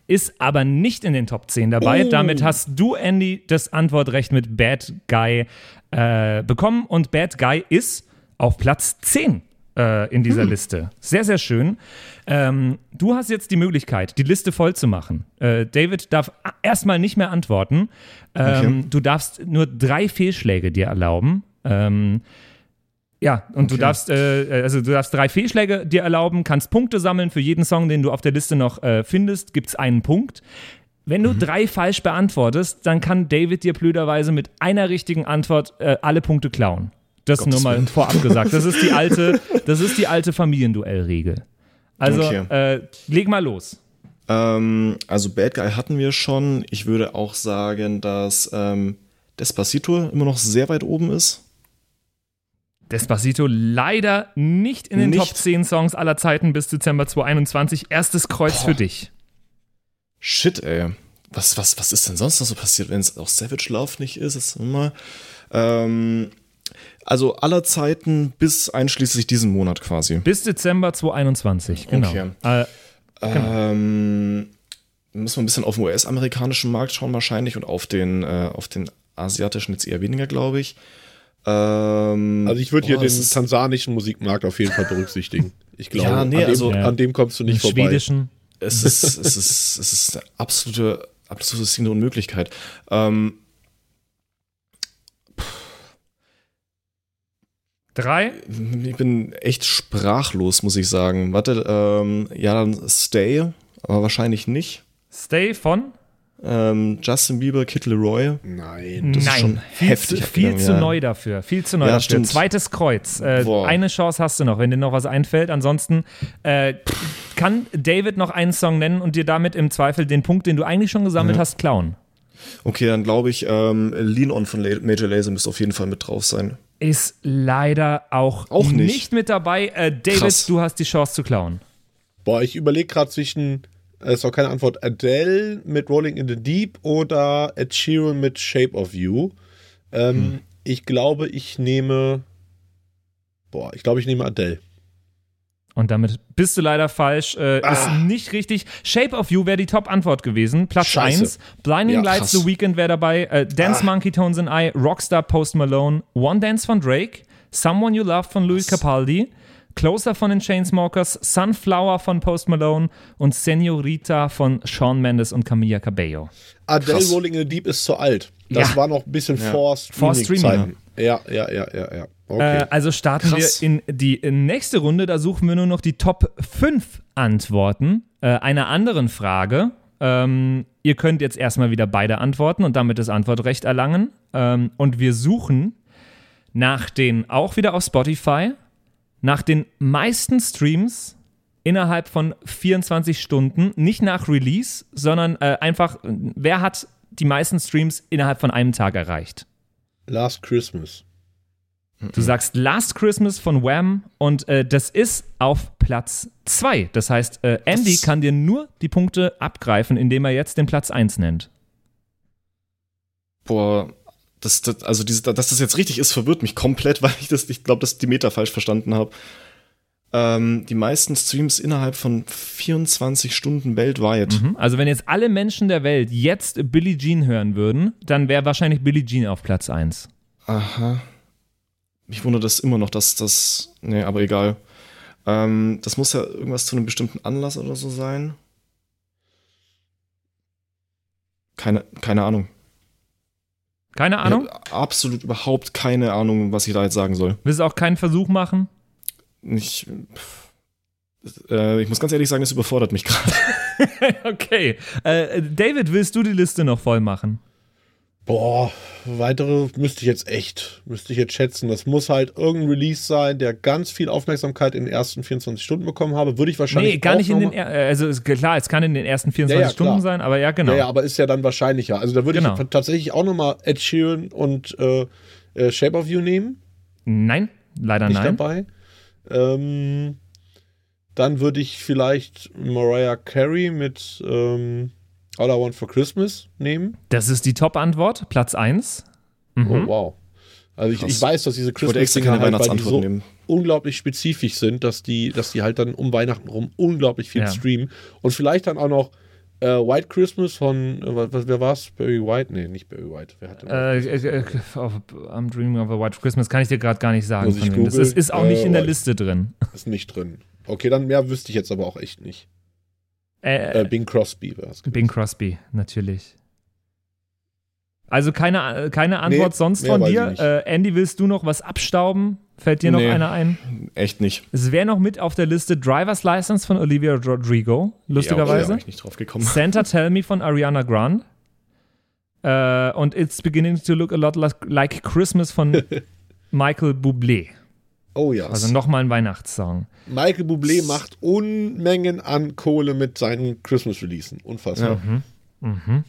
Speaker 1: ist aber nicht in den Top 10 dabei.
Speaker 2: Oh.
Speaker 1: Damit hast du, Andy, das Antwortrecht mit Bad Guy äh, bekommen. Und Bad Guy ist auf Platz 10 äh, in dieser Liste. Sehr, sehr schön. Ähm, du hast jetzt die Möglichkeit, die Liste voll zu machen. Äh, David darf erstmal nicht mehr antworten. Ähm,
Speaker 3: Okay.
Speaker 1: Du darfst nur drei Fehlschläge dir erlauben. Ähm, ja, und du
Speaker 3: Okay.
Speaker 1: darfst, äh, also du darfst drei Fehlschläge dir erlauben, kannst Punkte sammeln für jeden Song, den du auf der Liste noch äh, findest, gibt es einen Punkt. Wenn du drei falsch beantwortest, dann kann David dir blöderweise mit einer richtigen Antwort äh, alle Punkte klauen. Das
Speaker 3: Gottes
Speaker 1: nur mal
Speaker 3: Willen.
Speaker 1: vorab gesagt. Das ist die alte, das ist die alte Familienduellregel. Also
Speaker 3: Okay.
Speaker 1: äh, leg mal los.
Speaker 3: Ähm, also Bad Guy hatten wir schon. Ich würde auch sagen, dass ähm, Despacito immer noch sehr weit oben ist.
Speaker 1: Despacito leider nicht in den
Speaker 3: Nicht?
Speaker 1: Top 10 Songs aller Zeiten bis Dezember 2021. Erstes Kreuz für dich.
Speaker 3: Shit, ey. Was, was, was ist denn sonst noch so passiert, wenn es auch Savage Love nicht ist? ist immer, ähm, also aller Zeiten bis einschließlich diesen Monat quasi.
Speaker 1: Bis Dezember 2021, genau.
Speaker 3: Okay.
Speaker 1: Äh,
Speaker 3: Ähm, müssen wir ein bisschen auf den US-amerikanischen Markt schauen wahrscheinlich und auf den, äh, auf den asiatischen jetzt eher weniger, glaube ich. Ähm,
Speaker 2: Also ich würde hier
Speaker 3: boah,
Speaker 2: den tansanischen Musikmarkt auf jeden Fall berücksichtigen. Ich glaube,
Speaker 3: Ja, nee,
Speaker 2: an, dem,
Speaker 3: also-
Speaker 2: an dem kommst du nicht vorbei.
Speaker 1: schwedischen.
Speaker 3: Es ist, es ist, es ist eine absolute, absolute Ding der Unmöglichkeit. Ähm,
Speaker 1: Drei.
Speaker 3: ich bin echt sprachlos, muss ich sagen. Warte, ähm, ja, dann Stay, aber wahrscheinlich nicht.
Speaker 1: Stay von?
Speaker 3: Ähm, Justin Bieber, Kid Leroy.
Speaker 2: Nein.
Speaker 3: Das ist
Speaker 1: Nein,
Speaker 3: schon
Speaker 1: viel,
Speaker 3: heftig
Speaker 1: zu, viel zu
Speaker 3: ja.
Speaker 1: neu dafür. Viel zu neu
Speaker 3: Ja,
Speaker 1: dafür.
Speaker 3: stimmt.
Speaker 1: Zweites Kreuz. Äh, eine Chance hast du noch, wenn dir noch was einfällt. Ansonsten äh, kann David noch einen Song nennen und dir damit im Zweifel den Punkt, den du eigentlich schon gesammelt
Speaker 3: Ja.
Speaker 1: hast, klauen.
Speaker 3: Okay, dann glaube ich, ähm, Lean On von Major Lazer müsste auf jeden Fall mit drauf sein.
Speaker 1: Ist leider auch,
Speaker 3: Auch nicht.
Speaker 1: mit dabei. Äh, David,
Speaker 3: Krass.
Speaker 1: du hast die Chance zu klauen.
Speaker 2: Boah, ich überlege gerade zwischen, äh, ist auch keine Antwort, Adele mit Rolling in the Deep oder Ed Sheeran mit Shape of You. Ähm,
Speaker 3: Hm.
Speaker 2: Ich glaube, ich nehme, boah, ich glaube, ich nehme Adele.
Speaker 1: Und damit bist du leider falsch. Äh,
Speaker 2: Ah.
Speaker 1: Ist nicht richtig. Shape of You wäre die Top-Antwort gewesen. Platz
Speaker 2: Scheiße.
Speaker 1: 1. Blinding
Speaker 2: Ja,
Speaker 1: Lights
Speaker 3: krass.
Speaker 1: The Weekend wäre dabei. Äh, Dance
Speaker 2: Ah.
Speaker 1: Monkey Tones and I. Rockstar Post Malone. One Dance von Drake. Someone You Love von Louis Capaldi. Closer von den Chainsmokers. Sunflower von Post Malone. Und Senorita von Shawn Mendes und Camilla Cabello.
Speaker 2: Adele
Speaker 3: Krass.
Speaker 2: Rolling in the Deep ist zu alt. Das
Speaker 1: Ja.
Speaker 2: war noch ein bisschen vor
Speaker 1: Vor
Speaker 2: Streaming-Zeiten. Ja, ja, ja, ja, ja. Okay.
Speaker 1: Äh, also starten
Speaker 3: Krass.
Speaker 1: wir in die nächste Runde. Da suchen wir nur noch die Top 5 Antworten äh, einer anderen Frage. Ähm, ihr könnt jetzt erstmal wieder beide antworten und damit das Antwortrecht erlangen. Ähm, und wir suchen nach den, auch wieder auf Spotify, nach den meisten Streams innerhalb von 24 Stunden, nicht nach Release, sondern äh, einfach, wer hat die meisten Streams innerhalb von einem Tag erreicht?
Speaker 2: Last Christmas.
Speaker 1: Du sagst Last Christmas von Wham und äh, das ist auf Platz 2. Das heißt, äh, Andy
Speaker 3: Das-
Speaker 1: kann dir nur die Punkte abgreifen, indem er jetzt den Platz 1 nennt.
Speaker 3: Boah, das, das, also diese, dass das jetzt richtig ist, verwirrt mich komplett, weil ich das, ich glaube, dass ich die Meter falsch verstanden habe. Ähm, die meisten Streams innerhalb von 24 Stunden weltweit.
Speaker 1: Mhm. Also wenn jetzt alle Menschen der Welt jetzt Billie Jean hören würden, dann wäre wahrscheinlich Billie Jean auf Platz 1.
Speaker 3: Aha. Mich wundert das immer noch, dass das. Nee, aber egal. Ähm, das muss ja irgendwas zu einem bestimmten Anlass oder so sein. Keine, keine Ahnung.
Speaker 1: Keine Ahnung?
Speaker 3: Absolut überhaupt keine Ahnung, was ich da jetzt sagen soll.
Speaker 1: Willst du auch keinen Versuch machen?
Speaker 3: Ich, äh, ich muss ganz ehrlich sagen, es überfordert mich gerade.
Speaker 1: okay. Äh, David, willst du die Liste noch voll machen?
Speaker 2: Boah, weitere müsste ich jetzt echt, müsste ich jetzt schätzen. Das muss halt irgendein Release sein, der ganz viel Aufmerksamkeit in den ersten 24 Stunden bekommen habe. Würde ich wahrscheinlich.
Speaker 1: Nee, gar nicht in den, äh, also ist klar, es kann in den ersten 24
Speaker 2: Ja, ja,
Speaker 1: Stunden
Speaker 2: klar.
Speaker 1: sein, aber ja, genau.
Speaker 2: Ja, ja, aber ist ja dann wahrscheinlicher. Also da würde
Speaker 1: Genau.
Speaker 2: ich tatsächlich auch nochmal Ed Sheeran und äh, äh, Shape of You nehmen.
Speaker 1: Nein, leider
Speaker 2: Nicht
Speaker 1: nein.
Speaker 2: dabei. Ähm, dann würde ich vielleicht Mariah Carey mit ähm, All I Want for Christmas nehmen.
Speaker 1: Das ist die Top-Antwort, Platz 1.
Speaker 2: Oh,
Speaker 1: Mhm.
Speaker 2: wow. Also ich, ich weiß, dass diese Christmas-Dinger halt, weil die
Speaker 3: Weihnachtsantwort
Speaker 2: so
Speaker 3: nehmen.
Speaker 2: unglaublich spezifisch sind, dass die, dass die halt dann um Weihnachten rum unglaublich viel
Speaker 1: Ja.
Speaker 2: streamen. Und vielleicht dann auch noch äh, White Christmas von, äh, was, wer war's? Barry White? Nee, nicht Barry White. Wer hatte
Speaker 1: Äh, äh, äh, auf- I'm Dreaming of a White Christmas kann ich dir gerade gar nicht sagen.
Speaker 2: Muss ich
Speaker 1: von wem das ist, ist auch nicht
Speaker 2: Äh,
Speaker 1: in der
Speaker 2: White.
Speaker 1: Liste drin.
Speaker 2: Ist nicht drin. Okay, dann mehr wüsste ich jetzt aber auch echt nicht.
Speaker 1: Äh,
Speaker 2: Äh, Bing Crosby war es.
Speaker 1: Bing Crosby, natürlich. Also keine, äh, keine Antwort
Speaker 2: Nee,
Speaker 1: sonst von dir. Äh, Andy, willst du noch was abstauben? Fällt dir noch
Speaker 3: Nee.
Speaker 1: einer ein?
Speaker 3: Echt nicht.
Speaker 1: Es wäre noch mit auf der Liste Driver's License von Olivia Rodrigo, lustigerweise.
Speaker 3: Ja, bin ich nicht drauf gekommen.
Speaker 1: Santa Tell Me von Ariana Grande. Äh, und It's Beginning to Look a Lot Like- Like Christmas von Michael Bublé.
Speaker 2: Oh ja.
Speaker 1: Also nochmal ein Weihnachtssong.
Speaker 2: Michael Bublé macht Unmengen an Kohle mit seinen Christmas-Releasen. Unfassbar.
Speaker 1: Mhm.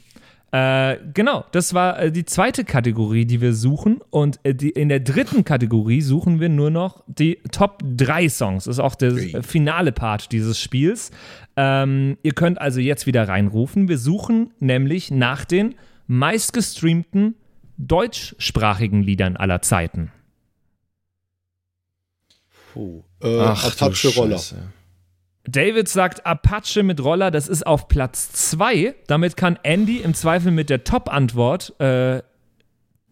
Speaker 1: Äh, genau, das war äh, die zweite Kategorie, die wir suchen. Und äh, die, in der dritten Kategorie suchen wir nur noch die Top 3 Songs. Das ist auch der äh, finale Part dieses Spiels. Ähm, ihr könnt also jetzt wieder reinrufen. Wir suchen nämlich nach den meistgestreamten deutschsprachigen Liedern aller Zeiten.
Speaker 2: Puh. Äh,
Speaker 3: Ach, du
Speaker 2: Apache Roller.
Speaker 3: Scheiße.
Speaker 1: David sagt Apache mit Roller, das ist auf Platz 2. Damit kann Andy im Zweifel mit der Top-Antwort äh,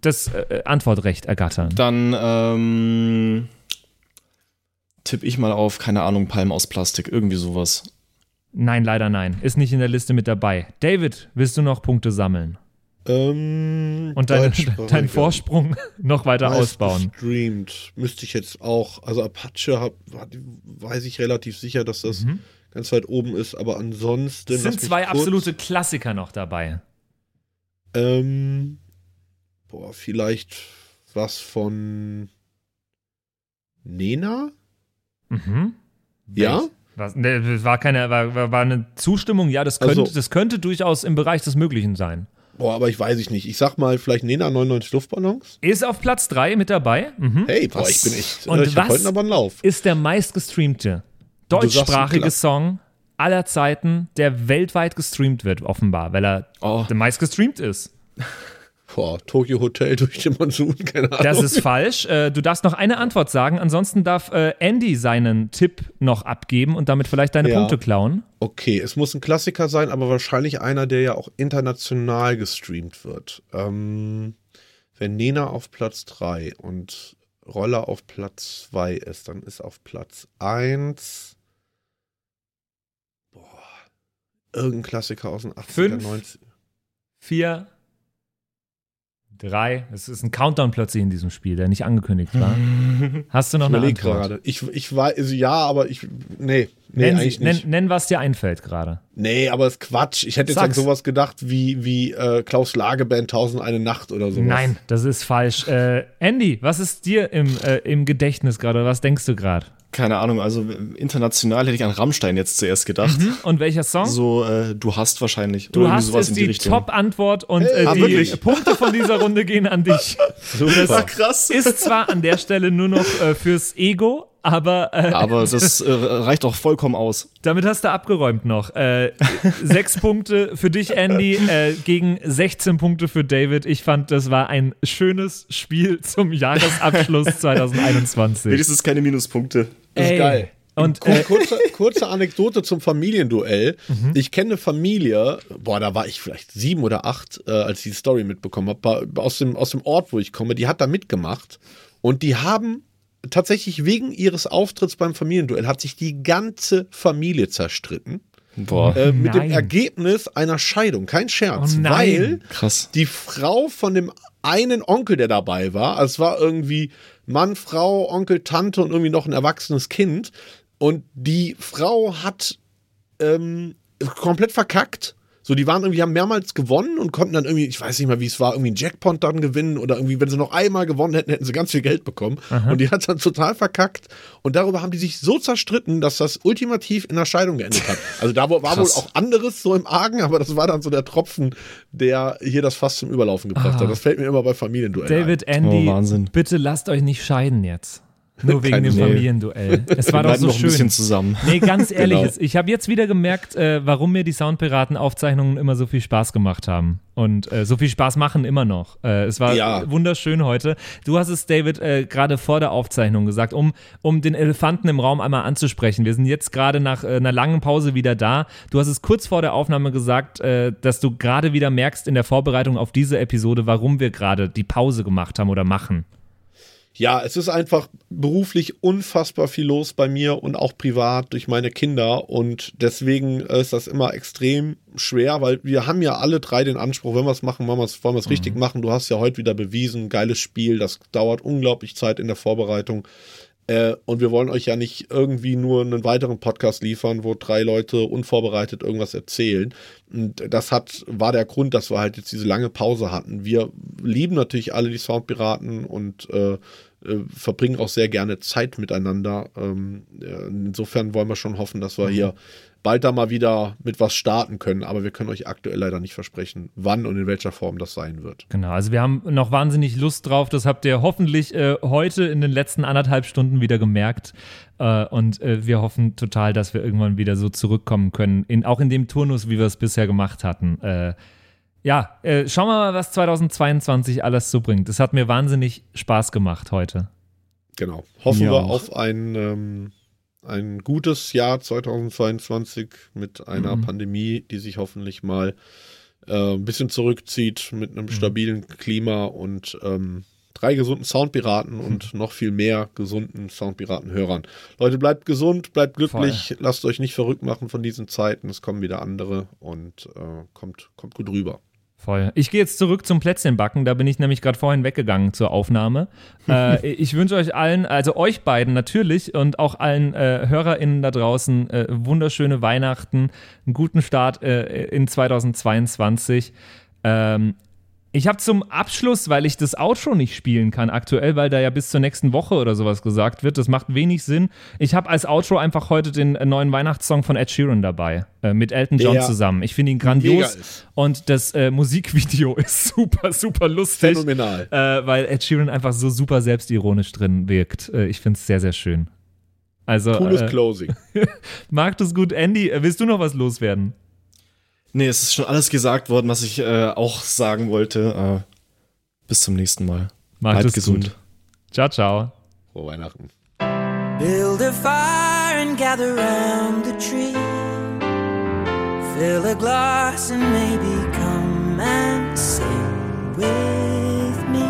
Speaker 1: das äh, Antwortrecht ergattern.
Speaker 3: Dann ähm, tippe ich mal auf, keine Ahnung, Palmen aus Plastik, irgendwie sowas.
Speaker 1: Nein, leider nein. Ist nicht in der Liste mit dabei. David, willst du noch Punkte sammeln?
Speaker 2: Ähm,
Speaker 1: Und deinen Vorsprung noch weiter ausbauen.
Speaker 2: Gestreamt. Müsste ich jetzt auch. Also Apache hab, weiß ich relativ sicher, dass das ganz weit oben ist. Aber ansonsten.
Speaker 1: Es sind zwei
Speaker 2: kurz-
Speaker 1: absolute Klassiker noch dabei.
Speaker 2: Ähm, boah, vielleicht was von Nena?
Speaker 1: Mhm.
Speaker 2: Ja?
Speaker 1: Was, ne, das war keine, war, war war eine Zustimmung, ja, das könnte,
Speaker 2: Also-
Speaker 1: das könnte durchaus im Bereich des Möglichen sein.
Speaker 2: Boah, aber ich weiß ich nicht. Ich sag mal, vielleicht Nena 99 Luftballons?
Speaker 1: Ist auf Platz 3 mit dabei. Mhm.
Speaker 2: Hey, boah,
Speaker 3: Was?
Speaker 2: ich bin echt.
Speaker 1: Und
Speaker 2: ich
Speaker 1: was-
Speaker 2: heute aber einen Lauf.
Speaker 1: Ist der meistgestreamte deutschsprachige. Song aller Zeiten, der weltweit gestreamt wird, offenbar, weil er
Speaker 3: Oh.
Speaker 1: der meistgestreamt ist.
Speaker 2: Boah, Tokyo Hotel durch den Monsun, keine Ahnung.
Speaker 1: Das ist falsch. Äh, du darfst noch eine Antwort sagen, ansonsten darf äh, Andy seinen Tipp noch abgeben und damit vielleicht deine
Speaker 2: Ja.
Speaker 1: Punkte klauen.
Speaker 2: Okay, es muss ein Klassiker sein, aber wahrscheinlich einer, der ja auch international gestreamt wird. Ähm, wenn Nena auf Platz 3 und Roller auf Platz 2 ist, dann ist auf Platz 1 boah, irgendein Klassiker aus den 80er,
Speaker 1: Fünf.
Speaker 2: 90
Speaker 1: Vier, drei. Es ist ein Countdown plötzlich in diesem Spiel, der nicht angekündigt war. Hast du noch
Speaker 2: Ich
Speaker 1: eine Antwort?
Speaker 2: gerade. Ich, ich weiß, also ja, aber ich, nee, nee,
Speaker 1: nenn,
Speaker 2: eigentlich
Speaker 1: sie, nenn,
Speaker 2: nicht.
Speaker 1: nenn, was dir einfällt gerade.
Speaker 2: Nee, aber ist Quatsch. Ich hätte jetzt an
Speaker 1: Sag's.
Speaker 2: sowas gedacht wie, wie äh, Klaus Lageband Tausend eine Nacht oder sowas.
Speaker 1: Nein, das ist falsch. Äh, Andy, was ist dir im, äh, im Gedächtnis gerade? Was denkst du gerade?
Speaker 3: Keine Ahnung, also äh, international hätte ich an Rammstein jetzt zuerst gedacht.
Speaker 1: Und welcher Song?
Speaker 3: So, äh, du hast wahrscheinlich.
Speaker 1: Du hast
Speaker 3: sowas in
Speaker 1: die,
Speaker 3: die.
Speaker 1: Top-Antwort und äh,
Speaker 3: Ah,
Speaker 1: die
Speaker 3: wirklich?
Speaker 1: Punkte von dieser Runde gehen an dich.
Speaker 2: Super.
Speaker 3: krass.
Speaker 1: Ist zwar an der Stelle nur noch äh, fürs Ego, aber äh,
Speaker 3: Aber das äh, reicht auch vollkommen aus.
Speaker 1: damit hast du abgeräumt noch. Äh, sechs Punkte für dich, Andy, äh, gegen 16 Punkte für David. Ich fand, das war ein schönes Spiel zum Jahresabschluss 2021.
Speaker 3: Wenigstens keine Minuspunkte.
Speaker 2: Das ist geil.
Speaker 1: Und äh,
Speaker 2: kurze, kurze Anekdote zum Familienduell.
Speaker 1: Mhm.
Speaker 2: Ich kenne eine Familie, boah, da war ich vielleicht sieben oder acht, äh, als ich die Story mitbekommen habe, aus dem, aus dem Ort, wo ich komme, die hat da mitgemacht und die haben tatsächlich wegen ihres Auftritts beim Familienduell hat sich die ganze Familie zerstritten.
Speaker 3: Boah.
Speaker 2: Äh, mit dem
Speaker 1: Nein.
Speaker 2: Ergebnis einer Scheidung. Kein Scherz.
Speaker 1: Oh nein.
Speaker 2: weil
Speaker 3: Krass.
Speaker 2: die Frau von dem einen Onkel, der dabei war, also es war irgendwie Mann, Frau, Onkel, Tante und irgendwie noch ein erwachsenes Kind. Und die Frau hat ähm, komplett verkackt. So, die waren irgendwie, haben mehrmals gewonnen und konnten dann irgendwie, ich weiß nicht mal, wie es war, irgendwie einen Jackpot dann gewinnen oder irgendwie, wenn sie noch einmal gewonnen hätten, hätten sie ganz viel Geld bekommen. Und die hat dann total verkackt. Und darüber haben die sich so zerstritten, dass das ultimativ in einer Scheidung geendet hat. Also da war
Speaker 3: Krass.
Speaker 2: wohl auch anderes so im Argen, aber das war dann so der Tropfen, der hier das fast zum Überlaufen gebracht hat. Das fällt mir immer bei Familienduellen
Speaker 1: David,
Speaker 2: ein.
Speaker 1: Andy,
Speaker 3: Oh, Wahnsinn.
Speaker 1: bitte lasst euch nicht scheiden jetzt. Nur wegen
Speaker 2: Keine
Speaker 1: dem
Speaker 2: Sorge.
Speaker 1: Familienduell. Es war doch so
Speaker 3: noch ein
Speaker 1: schön.
Speaker 3: bisschen zusammen.
Speaker 1: Nee, ganz ehrlich,
Speaker 2: Genau.
Speaker 1: ich habe jetzt wieder gemerkt, äh, warum mir die Soundpiraten-Aufzeichnungen immer so viel Spaß gemacht haben. Und äh, so viel Spaß machen immer noch. Äh, es war
Speaker 2: Ja.
Speaker 1: wunderschön heute. Du hast es, David, äh, gerade vor der Aufzeichnung gesagt, um, um den Elefanten im Raum einmal anzusprechen. Wir sind jetzt gerade nach äh, einer langen Pause wieder da. Du hast es kurz vor der Aufnahme gesagt, äh, dass du gerade wieder merkst in der Vorbereitung auf diese Episode, warum wir gerade die Pause gemacht haben oder machen.
Speaker 2: Ja, es ist einfach beruflich unfassbar viel los bei mir und auch privat durch meine Kinder und deswegen ist das immer extrem schwer, weil wir haben ja alle drei den Anspruch, wenn wir es machen, wollen wir es es richtig machen. Du hast ja heute wieder bewiesen, geiles Spiel, das dauert unglaublich Zeit in der Vorbereitung. Äh, und wir wollen euch ja nicht irgendwie nur einen weiteren Podcast liefern, wo drei Leute unvorbereitet irgendwas erzählen. Und das hat, war der Grund, dass wir halt jetzt diese lange Pause hatten. Wir lieben natürlich alle die Soundpiraten und äh, äh, verbringen auch sehr gerne Zeit miteinander. Ähm, äh, insofern wollen wir schon hoffen, dass wir hier bald da mal wieder mit was starten können. Aber wir können euch aktuell leider nicht versprechen, wann und in welcher Form das sein wird.
Speaker 1: Genau, also wir haben noch wahnsinnig Lust drauf. Das habt ihr hoffentlich äh, heute in den letzten anderthalb Stunden wieder gemerkt. Äh, und äh, wir hoffen total, dass wir irgendwann wieder so zurückkommen können, in, auch in dem Turnus, wie wir es bisher gemacht hatten. Ja, äh, schauen wir mal, was 2022 alles so bringt. Es hat mir wahnsinnig Spaß gemacht heute.
Speaker 2: Genau. Hoffen
Speaker 3: Mir
Speaker 2: wir auf ein, ähm, ein gutes Jahr 2022 mit einer
Speaker 1: Mhm.
Speaker 2: Pandemie, die sich hoffentlich mal äh, ein bisschen zurückzieht mit
Speaker 1: Mhm.
Speaker 2: einem stabilen Klima und ähm, drei gesunden Soundpiraten und noch viel mehr gesunden Soundpiraten-Hörern. Leute, bleibt gesund, bleibt glücklich, lasst euch nicht verrückt machen von diesen Zeiten. Es kommen wieder andere und äh, kommt, kommt gut rüber.
Speaker 1: Voll. Ich gehe jetzt zurück zum Plätzchenbacken. Da bin ich nämlich gerade vorhin weggegangen zur Aufnahme. äh, ich wünsche euch allen, also euch beiden natürlich und auch allen äh, HörerInnen da draußen äh, wunderschöne Weihnachten, einen guten Start äh, in 2022. Ähm, ich habe zum Abschluss, weil ich das Outro nicht spielen kann aktuell, weil da ja bis zur nächsten Woche oder sowas gesagt wird, das macht wenig Sinn. Ich habe als Outro einfach heute den neuen Weihnachtssong von Ed Sheeran dabei, äh, mit Elton John
Speaker 2: Der
Speaker 1: zusammen. Ich finde ihn grandios und das äh, Musikvideo ist super, super lustig.
Speaker 2: Phänomenal.
Speaker 1: Äh, weil Ed Sheeran einfach so super selbstironisch drin wirkt. Äh, ich finde es sehr, sehr schön. Also,
Speaker 2: Cooles
Speaker 1: äh,
Speaker 2: Closing.
Speaker 1: mag das gut. Andy, willst du noch was loswerden?
Speaker 3: Nee, es ist schon alles gesagt worden, was ich äh, auch sagen wollte. Äh, bis zum nächsten Mal.
Speaker 1: Macht
Speaker 3: Bleibt
Speaker 1: es
Speaker 3: gesund.
Speaker 1: gut. Ciao, ciao.
Speaker 2: Frohe Weihnachten.
Speaker 12: Build a fire and gather round the tree. Fill a glass and maybe come and sing with me.